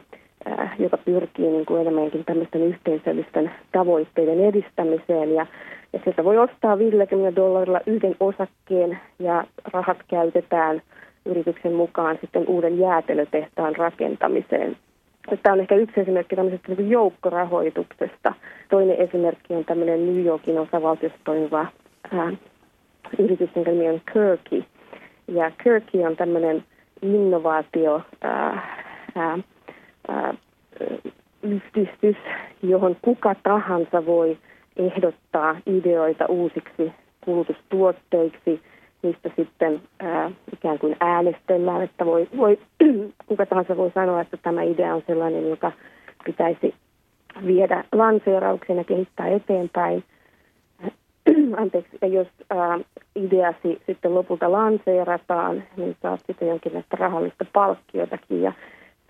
[SPEAKER 6] joka pyrkii niin kuin enemmänkin tämmöisten yhteisöllisten tavoitteiden edistämiseen. Ja, ja sieltä voi ostaa 50 dollarilla yhden osakkeen ja rahat käytetään yrityksen mukaan sitten uuden jäätelötehtaan rakentamiseen. Tämä on ehkä yksi esimerkki tämmöisestä niin joukkorahoituksesta. Toinen esimerkki on tämmöinen New Yorkin osavaltiossa toimiva ää, yritys, jonka nimi on Kirky. Ja Kirky on tämmöinen innovaatio, ää, ää, yhdistys, johon kuka tahansa voi ehdottaa ideoita uusiksi kulutustuotteiksi. Niistä sitten ää, ikään kuin äänestellään, että voi, voi, kuka tahansa voi sanoa, että tämä idea on sellainen, joka pitäisi viedä lanseeraukseen ja kehittää eteenpäin. Anteeksi, ja jos ää, ideasi sitten lopulta lanseerataan, niin saat sitten jonkinlaista rahallista palkkiotakin. Ja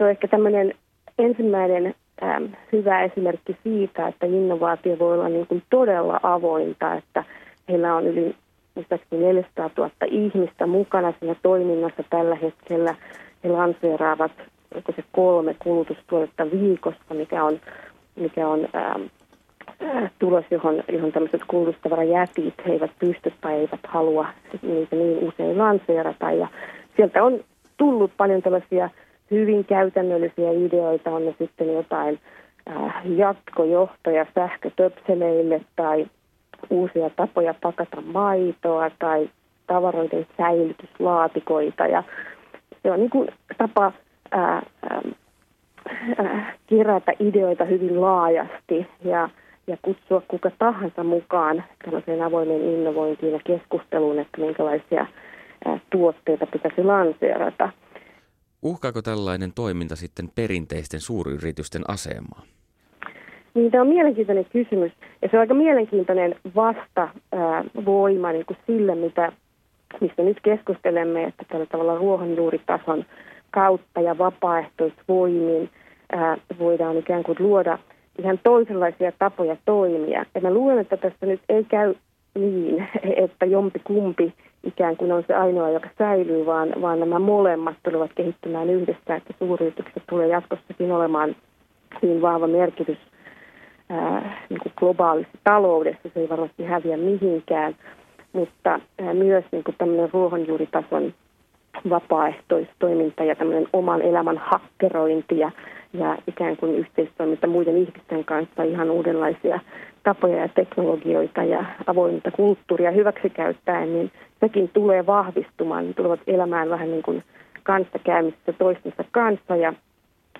[SPEAKER 6] se on ehkä tämmöinen ensimmäinen ähm, hyvä esimerkki siitä, että innovaatio voi olla niin kuin todella avointa, että heillä on yli 400 000 ihmistä mukana siinä toiminnassa tällä hetkellä. He lanseeraavat se kolme kulutustuotetta viikossa, mikä on, mikä on ähm, äh, tulos, johon, johon tämmöiset kulutustavarajätit he eivät pysty tai eivät halua niitä niin usein lanseerata. Ja sieltä on tullut paljon tällaisia hyvin käytännöllisiä ideoita, on ne sitten jotain äh, jatkojohtoja sähkötöpseleille tai uusia tapoja pakata maitoa tai tavaroiden säilytyslaatikoita. Ja se on niin kuin tapa ää, äh, ää, äh, kerätä ideoita hyvin laajasti ja, ja kutsua kuka tahansa mukaan tällaiseen avoimeen innovointiin ja keskusteluun, että minkälaisia ää, tuotteita pitäisi lanseerata.
[SPEAKER 5] Uhkaako tällainen toiminta sitten perinteisten suuryritysten asemaa?
[SPEAKER 6] Niin, tämä on mielenkiintoinen kysymys. Ja se on aika mielenkiintoinen vastavoima niin kuin sille, mitä, mistä nyt keskustelemme, että tällä tavalla ruohonjuuritason kautta ja vapaaehtoisvoimin ää, voidaan ikään kuin luoda ihan toisenlaisia tapoja toimia. Ja mä luulen, että tässä nyt ei käy niin, että jompi kumpi ikään kuin on se ainoa, joka säilyy, vaan, vaan nämä molemmat tulevat kehittymään yhdessä, että suuryritykset tulee jatkossakin olemaan hyvin vahva merkitys ää, niin kuin globaalissa taloudessa. Se ei varmasti häviä mihinkään, mutta ää, myös niin kuin tämmöinen ruohonjuuritason vapaaehtoistoiminta ja tämmöinen oman elämän hakkerointi ja, ja ikään kuin yhteistoiminta muiden ihmisten kanssa ihan uudenlaisia tapoja ja teknologioita ja avointa kulttuuria hyväksikäyttäen, niin sekin tulee vahvistumaan. Ne tulevat elämään vähän niin kuin kanssakäymisessä toistensa kanssa ja,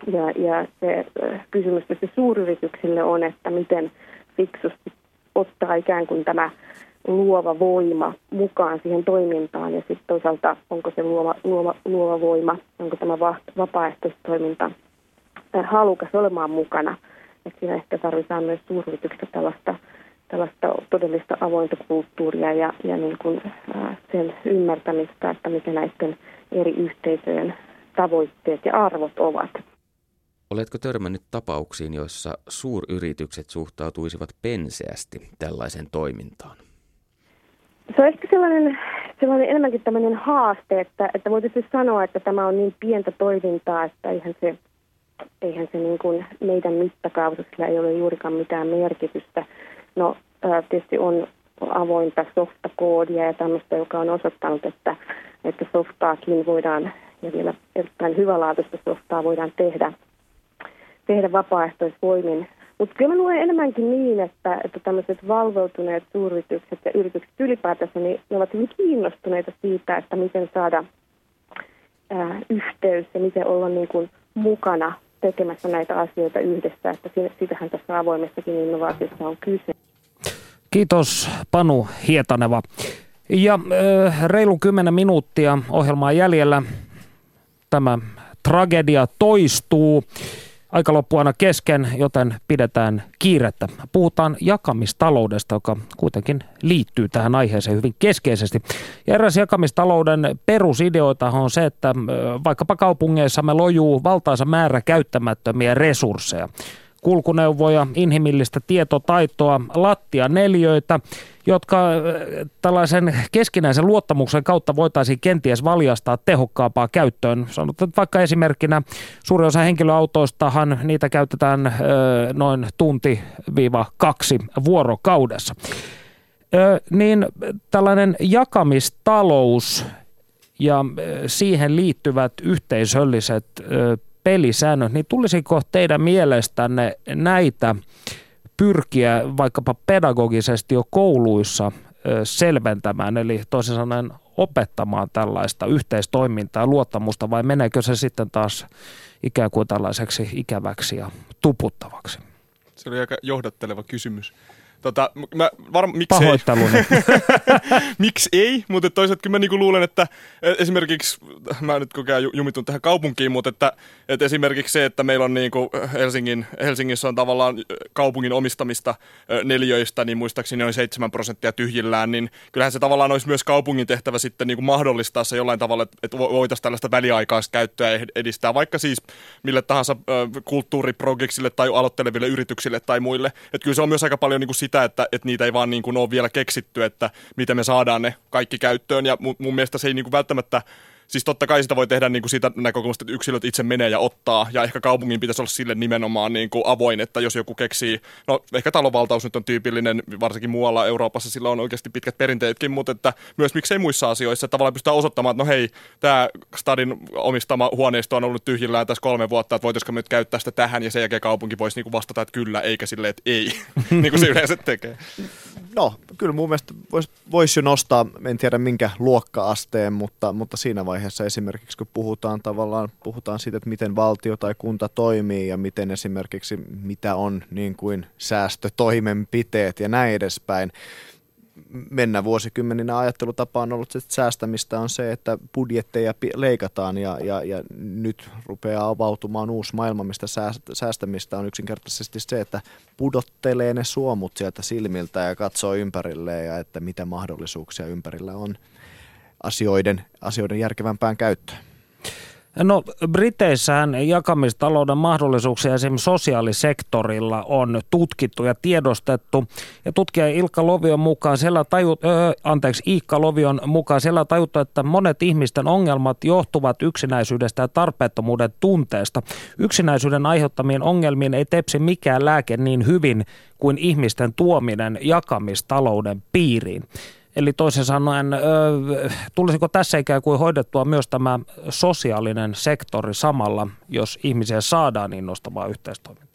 [SPEAKER 6] ja, ja se kysymys tässä suuryrityksille on, että miten fiksusti ottaa ikään kuin tämä luova voima mukaan siihen toimintaan ja sitten toisaalta onko se luova, luova, luova voima, onko tämä va, vapaaehtoistoiminta halukas olemaan mukana. Et siinä ehkä tarvitaan myös suuryrityksestä tällaista, tällaista todellista avointa kulttuuria ja, ja niin kuin, äh, sen ymmärtämistä, että mikä näiden eri yhteisöjen tavoitteet ja arvot ovat.
[SPEAKER 5] Oletko törmännyt tapauksiin, joissa suuryritykset suhtautuisivat penseästi tällaisen toimintaan?
[SPEAKER 6] Se on ehkä sellainen, sellainen enemmänkin tämmöinen haaste, että, että voitaisiin sanoa, että tämä on niin pientä toimintaa, että eihän se, eihän se niin kuin meidän mittakaavassa sillä ei ole juurikaan mitään merkitystä. No tietysti on avointa softakoodia ja tämmöistä, joka on osoittanut, että, että softaakin voidaan, ja vielä erittäin hyvälaatuista softaa voidaan tehdä, tehdä vapaaehtoisvoimin mutta kyllä mä luen enemmänkin niin, että, että tämmöiset valveutuneet suuryritykset ja yritykset ylipäätänsä, niin ne ovat hyvin kiinnostuneita siitä, että miten saada ää, yhteys ja miten olla niin kuin mukana tekemässä näitä asioita yhdessä. Että sitähän tässä avoimessakin innovaatiossa on kyse.
[SPEAKER 2] Kiitos Panu Hietaneva. Ja reilun kymmenen minuuttia ohjelmaa jäljellä. Tämä tragedia toistuu aika loppu aina kesken, joten pidetään kiirettä. Puhutaan jakamistaloudesta, joka kuitenkin liittyy tähän aiheeseen hyvin keskeisesti. Ja eräs jakamistalouden perusideoita on se, että vaikkapa kaupungeissa me lojuu valtaisa määrä käyttämättömiä resursseja kulkuneuvoja, inhimillistä tietotaitoa, lattianeliöitä, jotka äh, tällaisen keskinäisen luottamuksen kautta voitaisiin kenties valjastaa tehokkaampaa käyttöön. Sanotaan vaikka esimerkkinä suuri osa henkilöautoistahan niitä käytetään äh, noin tunti-kaksi vuorokaudessa. Äh, niin tällainen jakamistalous ja siihen liittyvät yhteisölliset pelisäännöt, niin tulisiko teidän mielestänne näitä pyrkiä vaikkapa pedagogisesti jo kouluissa selventämään, eli toisin sanoen opettamaan tällaista yhteistoimintaa luottamusta, vai meneekö se sitten taas ikään kuin tällaiseksi ikäväksi ja tuputtavaksi?
[SPEAKER 3] Se oli aika johdatteleva kysymys. Tota, mä varm, miksi
[SPEAKER 2] ei?
[SPEAKER 3] miksi ei? Mutta toisaalta kyllä mä niinku luulen, että e, esimerkiksi, mä nyt koko ajan jumitun tähän kaupunkiin, mutta että, että esimerkiksi se, että meillä on niinku Helsingin, Helsingissä on tavallaan kaupungin omistamista neljöistä, niin muistaakseni noin 7 prosenttia tyhjillään, niin kyllähän se tavallaan olisi myös kaupungin tehtävä sitten niinku mahdollistaa se jollain tavalla, että voitaisiin tällaista väliaikaista käyttöä edistää, vaikka siis mille tahansa kulttuuriprojektille tai aloitteleville yrityksille tai muille. Että kyllä se on myös aika paljon niinku sitä, että, että niitä ei vaan niin kuin ole vielä keksitty, että miten me saadaan ne kaikki käyttöön. Ja mun, mun mielestä se ei niin kuin välttämättä Siis totta kai sitä voi tehdä niin kuin siitä näkökulmasta, että yksilöt itse menee ja ottaa, ja ehkä kaupungin pitäisi olla sille nimenomaan niin kuin avoin, että jos joku keksii, no ehkä talonvaltaus nyt on tyypillinen, varsinkin muualla Euroopassa sillä on oikeasti pitkät perinteetkin, mutta että myös miksei muissa asioissa, että tavallaan pystytään osoittamaan, että no hei, tämä stadin omistama huoneisto on ollut tyhjillään tässä kolme vuotta, että voitaisiko me nyt käyttää sitä tähän, ja sen jälkeen kaupunki voisi niin kuin vastata, että kyllä, eikä silleen, että ei, niin kuin se yleensä tekee.
[SPEAKER 4] No, kyllä mun mielestä voisi vois jo nostaa, en tiedä minkä luokka-asteen, mutta, mutta siinä vaiheessa vaiheessa esimerkiksi, kun puhutaan tavallaan puhutaan siitä, että miten valtio tai kunta toimii ja miten esimerkiksi mitä on niin kuin säästötoimenpiteet ja näin edespäin. Mennä vuosikymmeninä ajattelutapa on ollut, että säästämistä on se, että budjetteja leikataan ja, ja, ja nyt rupeaa avautumaan uusi maailma, mistä säästämistä on yksinkertaisesti se, että pudottelee ne suomut sieltä silmiltä ja katsoo ympärilleen ja että mitä mahdollisuuksia ympärillä on asioiden, asioiden järkevämpään käyttöön.
[SPEAKER 2] No Briteissähän jakamistalouden mahdollisuuksia esimerkiksi sosiaalisektorilla on tutkittu ja tiedostettu. Ja tutkija Ilkka Lovion mukaan siellä tajut, ö, anteeksi, Iikka Lovion mukaan siellä tajuttu, että monet ihmisten ongelmat johtuvat yksinäisyydestä ja tarpeettomuuden tunteesta. Yksinäisyyden aiheuttamiin ongelmiin ei tepsi mikään lääke niin hyvin kuin ihmisten tuominen jakamistalouden piiriin. Eli toisin sanoen, tulisiko tässä ikään kuin hoidettua myös tämä sosiaalinen sektori samalla, jos ihmisiä saadaan innostavaa yhteistoimintaa?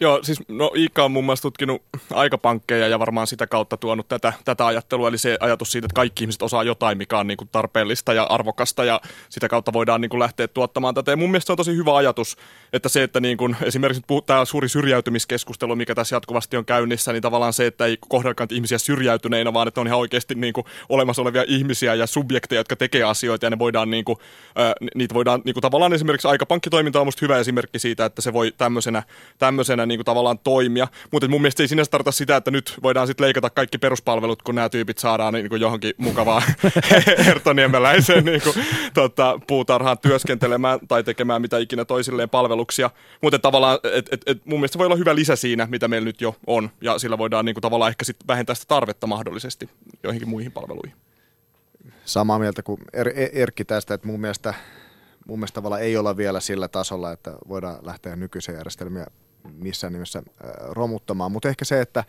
[SPEAKER 3] Joo, siis no Iikka on muun muassa tutkinut aikapankkeja ja varmaan sitä kautta tuonut tätä, tätä ajattelua, eli se ajatus siitä, että kaikki ihmiset osaa jotain, mikä on niin kuin tarpeellista ja arvokasta ja sitä kautta voidaan niin kuin lähteä tuottamaan tätä. Ja mun mielestä se on tosi hyvä ajatus, että se, että niin kuin esimerkiksi tämä suuri syrjäytymiskeskustelu, mikä tässä jatkuvasti on käynnissä, niin tavallaan se, että ei kohdellakaan ihmisiä syrjäytyneinä, vaan että on ihan oikeasti niin kuin olemassa olevia ihmisiä ja subjekteja, jotka tekee asioita ja ne voidaan, niin kuin, niitä voidaan niin kuin tavallaan esimerkiksi aikapankkitoiminta on musta hyvä esimerkki siitä, että se voi tämmöisenä, tämmöisenä niin kuin tavallaan toimia. Mutta mun mielestä ei sinänsä tarkoita sitä, että nyt voidaan sitten leikata kaikki peruspalvelut, kun nämä tyypit saadaan niin kuin johonkin mukavaan hertoniemeläiseen niin kuin, tota, puutarhaan työskentelemään tai tekemään mitä ikinä toisilleen palveluksia. Mutta tavallaan et, et, et, mun mielestä se voi olla hyvä lisä siinä, mitä meillä nyt jo on. Ja sillä voidaan niin kuin, tavallaan ehkä sit vähentää sitä tarvetta mahdollisesti joihinkin muihin palveluihin.
[SPEAKER 4] Samaa mieltä kuin er, er, Erkki tästä, että mun mielestä mun mielestä tavallaan ei olla vielä sillä tasolla, että voidaan lähteä nykyisiä järjestelmiä missään nimessä romuttamaan. Mutta ehkä se, että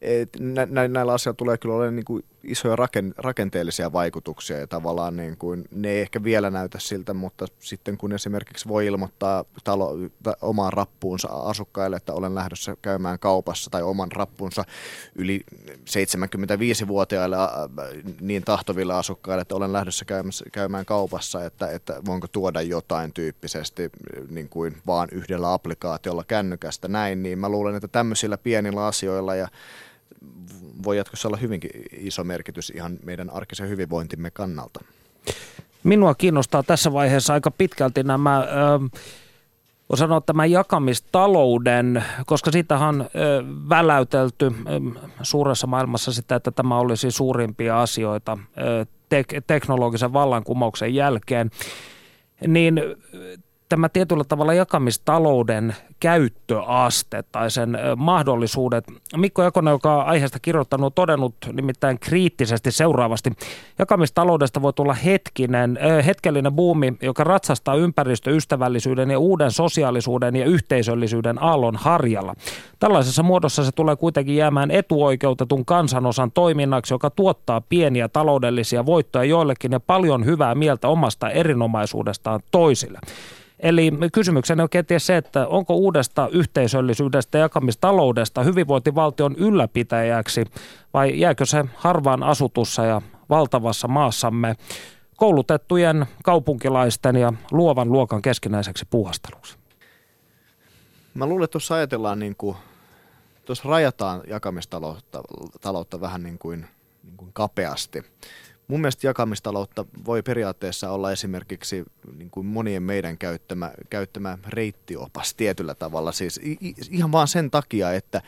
[SPEAKER 4] et nä, nä, näillä asioilla tulee kyllä olemaan niin kuin isoja raken, rakenteellisia vaikutuksia ja tavallaan niin kuin, ne ei ehkä vielä näytä siltä, mutta sitten kun esimerkiksi voi ilmoittaa talo, ta, omaan rappuunsa asukkaille, että olen lähdössä käymään kaupassa tai oman rappunsa yli 75-vuotiaille niin tahtoville asukkaille, että olen lähdössä käymään kaupassa, että, että voinko tuoda jotain tyyppisesti niin kuin vaan yhdellä applikaatiolla kännykästä näin, niin mä luulen, että tämmöisillä pienillä asioilla ja voi jatkossa olla hyvinkin iso merkitys ihan meidän arkisen hyvinvointimme kannalta.
[SPEAKER 2] Minua kiinnostaa tässä vaiheessa aika pitkälti nämä, äh, voin sanoa tämän jakamistalouden, koska siitä on äh, väläytelty äh, suuressa maailmassa sitä, että tämä olisi suurimpia asioita äh, tek- teknologisen vallankumouksen jälkeen. Niin tämä tietyllä tavalla jakamistalouden käyttöaste tai sen mahdollisuudet. Mikko Jakonen, joka on aiheesta kirjoittanut, on todennut nimittäin kriittisesti seuraavasti. Jakamistaloudesta voi tulla hetkinen, hetkellinen buumi, joka ratsastaa ympäristöystävällisyyden ja uuden sosiaalisuuden ja yhteisöllisyyden aallon harjalla. Tällaisessa muodossa se tulee kuitenkin jäämään etuoikeutetun kansanosan toiminnaksi, joka tuottaa pieniä taloudellisia voittoja joillekin ja paljon hyvää mieltä omasta erinomaisuudestaan toisille. Eli kysymyksenä on kenties se, että onko uudesta yhteisöllisyydestä ja jakamistaloudesta hyvinvointivaltion ylläpitäjäksi vai jääkö se harvaan asutussa ja valtavassa maassamme koulutettujen kaupunkilaisten ja luovan luokan keskinäiseksi puuhasteluksi?
[SPEAKER 4] Mä luulen, että tuossa ajatellaan niin kuin, tuossa rajataan jakamistaloutta taloutta vähän niin kuin, niin kuin kapeasti. Mun mielestä jakamistaloutta voi periaatteessa olla esimerkiksi niin kuin monien meidän käyttämä, käyttämä reittiopas tietyllä tavalla. Siis ihan vaan sen takia, että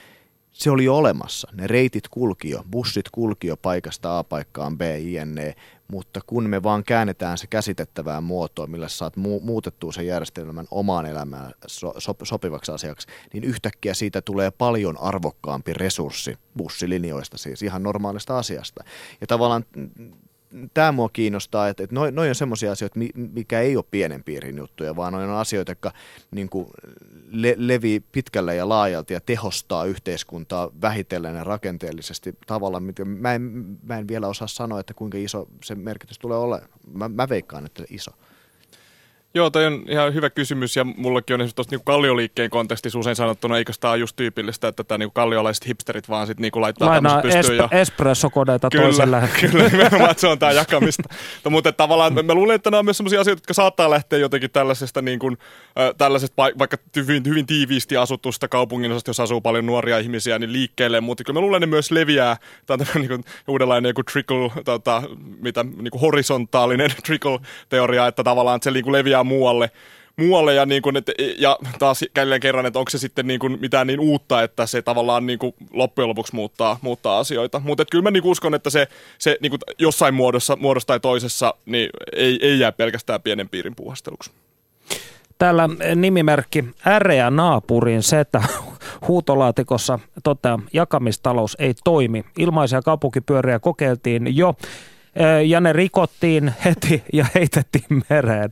[SPEAKER 4] se oli jo olemassa. Ne reitit kulki jo, bussit kulki jo paikasta A paikkaan B, jne. Mutta kun me vaan käännetään se käsitettävään muotoon, millä saat mu- muutettua sen järjestelmän omaan elämään so- so- sopivaksi asiaksi, niin yhtäkkiä siitä tulee paljon arvokkaampi resurssi bussilinjoista, siis ihan normaalista asiasta. Ja tavallaan tämä mua kiinnostaa, että, että noin noi on semmoisia asioita, mikä ei ole pienen piirin juttuja, vaan noin on asioita, jotka niin kuin le- levii pitkälle ja laajalti ja tehostaa yhteiskuntaa vähitellen ja rakenteellisesti tavalla, mä en, mä en vielä osaa sanoa, että kuinka iso se merkitys tulee olemaan. Mä, mä veikkaan, että iso.
[SPEAKER 3] Joo, toi on ihan hyvä kysymys ja mullakin on esimerkiksi tuosta niinku kallioliikkeen kontekstissa usein sanottuna, eikö tämä ole just tyypillistä, että tämä niinku kalliolaiset hipsterit vaan sitten niinku laittaa
[SPEAKER 2] Lainaa pystyyn. Esp- ja... espressokodeita
[SPEAKER 3] kyllä,
[SPEAKER 2] toiselle.
[SPEAKER 3] Kyllä, nimenomaan, että se on tämä jakamista. no, mutta tavallaan mä luulen, että nämä on myös sellaisia asioita, jotka saattaa lähteä jotenkin tällaisesta, niin kuin, äh, tällaisesta vaikka hyvin, hyvin tiiviisti asutusta kaupungin osasta, jos asuu paljon nuoria ihmisiä, niin liikkeelle, mutta kyllä mä luulen, että ne myös leviää. Tämä on tämä niin uudenlainen joku trickle, tota, mitä, niin kuin horisontaalinen trickle-teoria, että tavallaan että se niin kuin leviää muualle. muualle ja, niin kuin, että, ja taas käydään kerran, että onko se sitten niin kuin mitään niin uutta, että se tavallaan niin kuin loppujen lopuksi muuttaa, muuttaa asioita. Mutta kyllä mä niin uskon, että se, se niin kuin jossain muodossa, muodossa tai toisessa niin ei, ei jää pelkästään pienen piirin puuhasteluksi.
[SPEAKER 2] Täällä nimimerkki Äreä naapurin setä huutolaatikossa toteaa, jakamistalous ei toimi. Ilmaisia kaupunkipyöriä kokeiltiin jo ja ne rikottiin heti ja heitettiin mereen.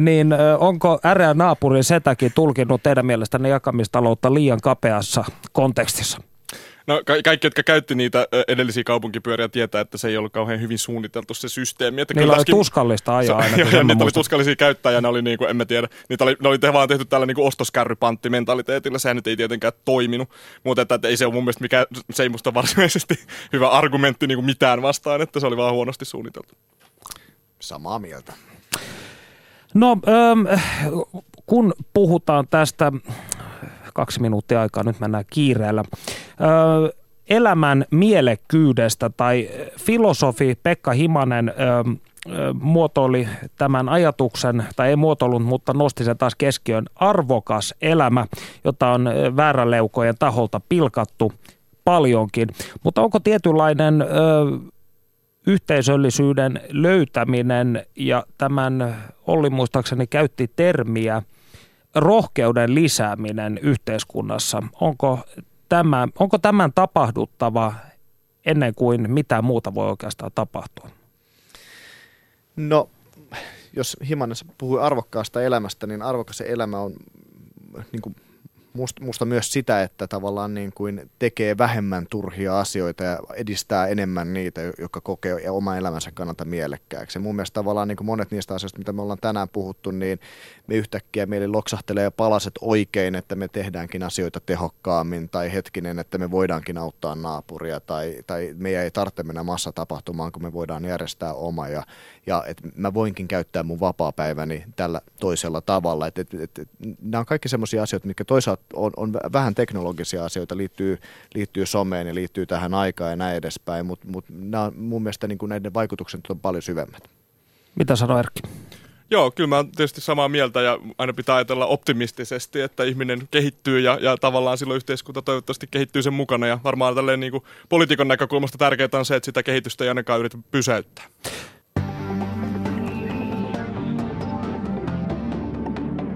[SPEAKER 2] Niin onko äreä naapurin setäkin tulkinnut teidän mielestänne jakamistaloutta liian kapeassa kontekstissa?
[SPEAKER 3] No ka- kaikki, jotka käytti niitä edellisiä kaupunkipyöriä, tietää, että se ei ollut kauhean hyvin suunniteltu se systeemi. Että
[SPEAKER 2] Niillä oli tuskallista ajaa aina.
[SPEAKER 3] Joo, niitä oli tuskallisia käyttää ja ne oli, niin kuin, en mä tiedä, niitä oli, ne oli vaan tehty tällä niin ostoskärrypantti mentaliteetilla. Sehän nyt ei tietenkään toiminut, mutta että, että ei se ole mun mielestä mikään, se ei musta varsinaisesti hyvä argumentti niin kuin mitään vastaan, että se oli vaan huonosti suunniteltu.
[SPEAKER 4] Samaa mieltä.
[SPEAKER 2] No, ähm, kun puhutaan tästä kaksi minuuttia aikaa, nyt mennään kiireellä. Ö, elämän mielekkyydestä tai filosofi Pekka Himanen ö, muotoili tämän ajatuksen, tai ei muotoillut, mutta nosti sen taas keskiön, arvokas elämä, jota on vääräleukojen taholta pilkattu paljonkin. Mutta onko tietynlainen ö, yhteisöllisyyden löytäminen, ja tämän Olli muistaakseni käytti termiä – rohkeuden lisääminen yhteiskunnassa, onko, tämä, onko tämän tapahduttava ennen kuin mitään muuta voi oikeastaan tapahtua?
[SPEAKER 4] No, jos Himanen puhui arvokkaasta elämästä, niin arvokas elämä on niin kuin musta, musta myös sitä, että tavallaan niin kuin tekee vähemmän turhia asioita ja edistää enemmän niitä, jotka kokee ja oma elämänsä kannalta mielekkääksi. Mun mielestä tavallaan niin kuin monet niistä asioista, mitä me ollaan tänään puhuttu, niin me yhtäkkiä meille loksahtelee palaset oikein, että me tehdäänkin asioita tehokkaammin tai hetkinen, että me voidaankin auttaa naapuria tai, tai meidän ei tarvitse mennä massatapahtumaan, kun me voidaan järjestää oma ja, ja että mä voinkin käyttää mun vapaa-päiväni tällä toisella tavalla. Et, et, et, et, nämä on kaikki sellaisia asioita, mitkä toisaalta on, on vähän teknologisia asioita, liittyy, liittyy someen ja liittyy tähän aikaan ja näin edespäin, mutta mut nämä on mun mielestä niin kuin näiden vaikutukset on paljon syvemmät.
[SPEAKER 2] Mitä sanoo Erkki?
[SPEAKER 3] Joo, kyllä mä oon tietysti samaa mieltä ja aina pitää ajatella optimistisesti, että ihminen kehittyy ja, ja tavallaan silloin yhteiskunta toivottavasti kehittyy sen mukana. Ja varmaan tälleen niin kuin poliitikon näkökulmasta tärkeää on se, että sitä kehitystä ei ainakaan yritä pysäyttää.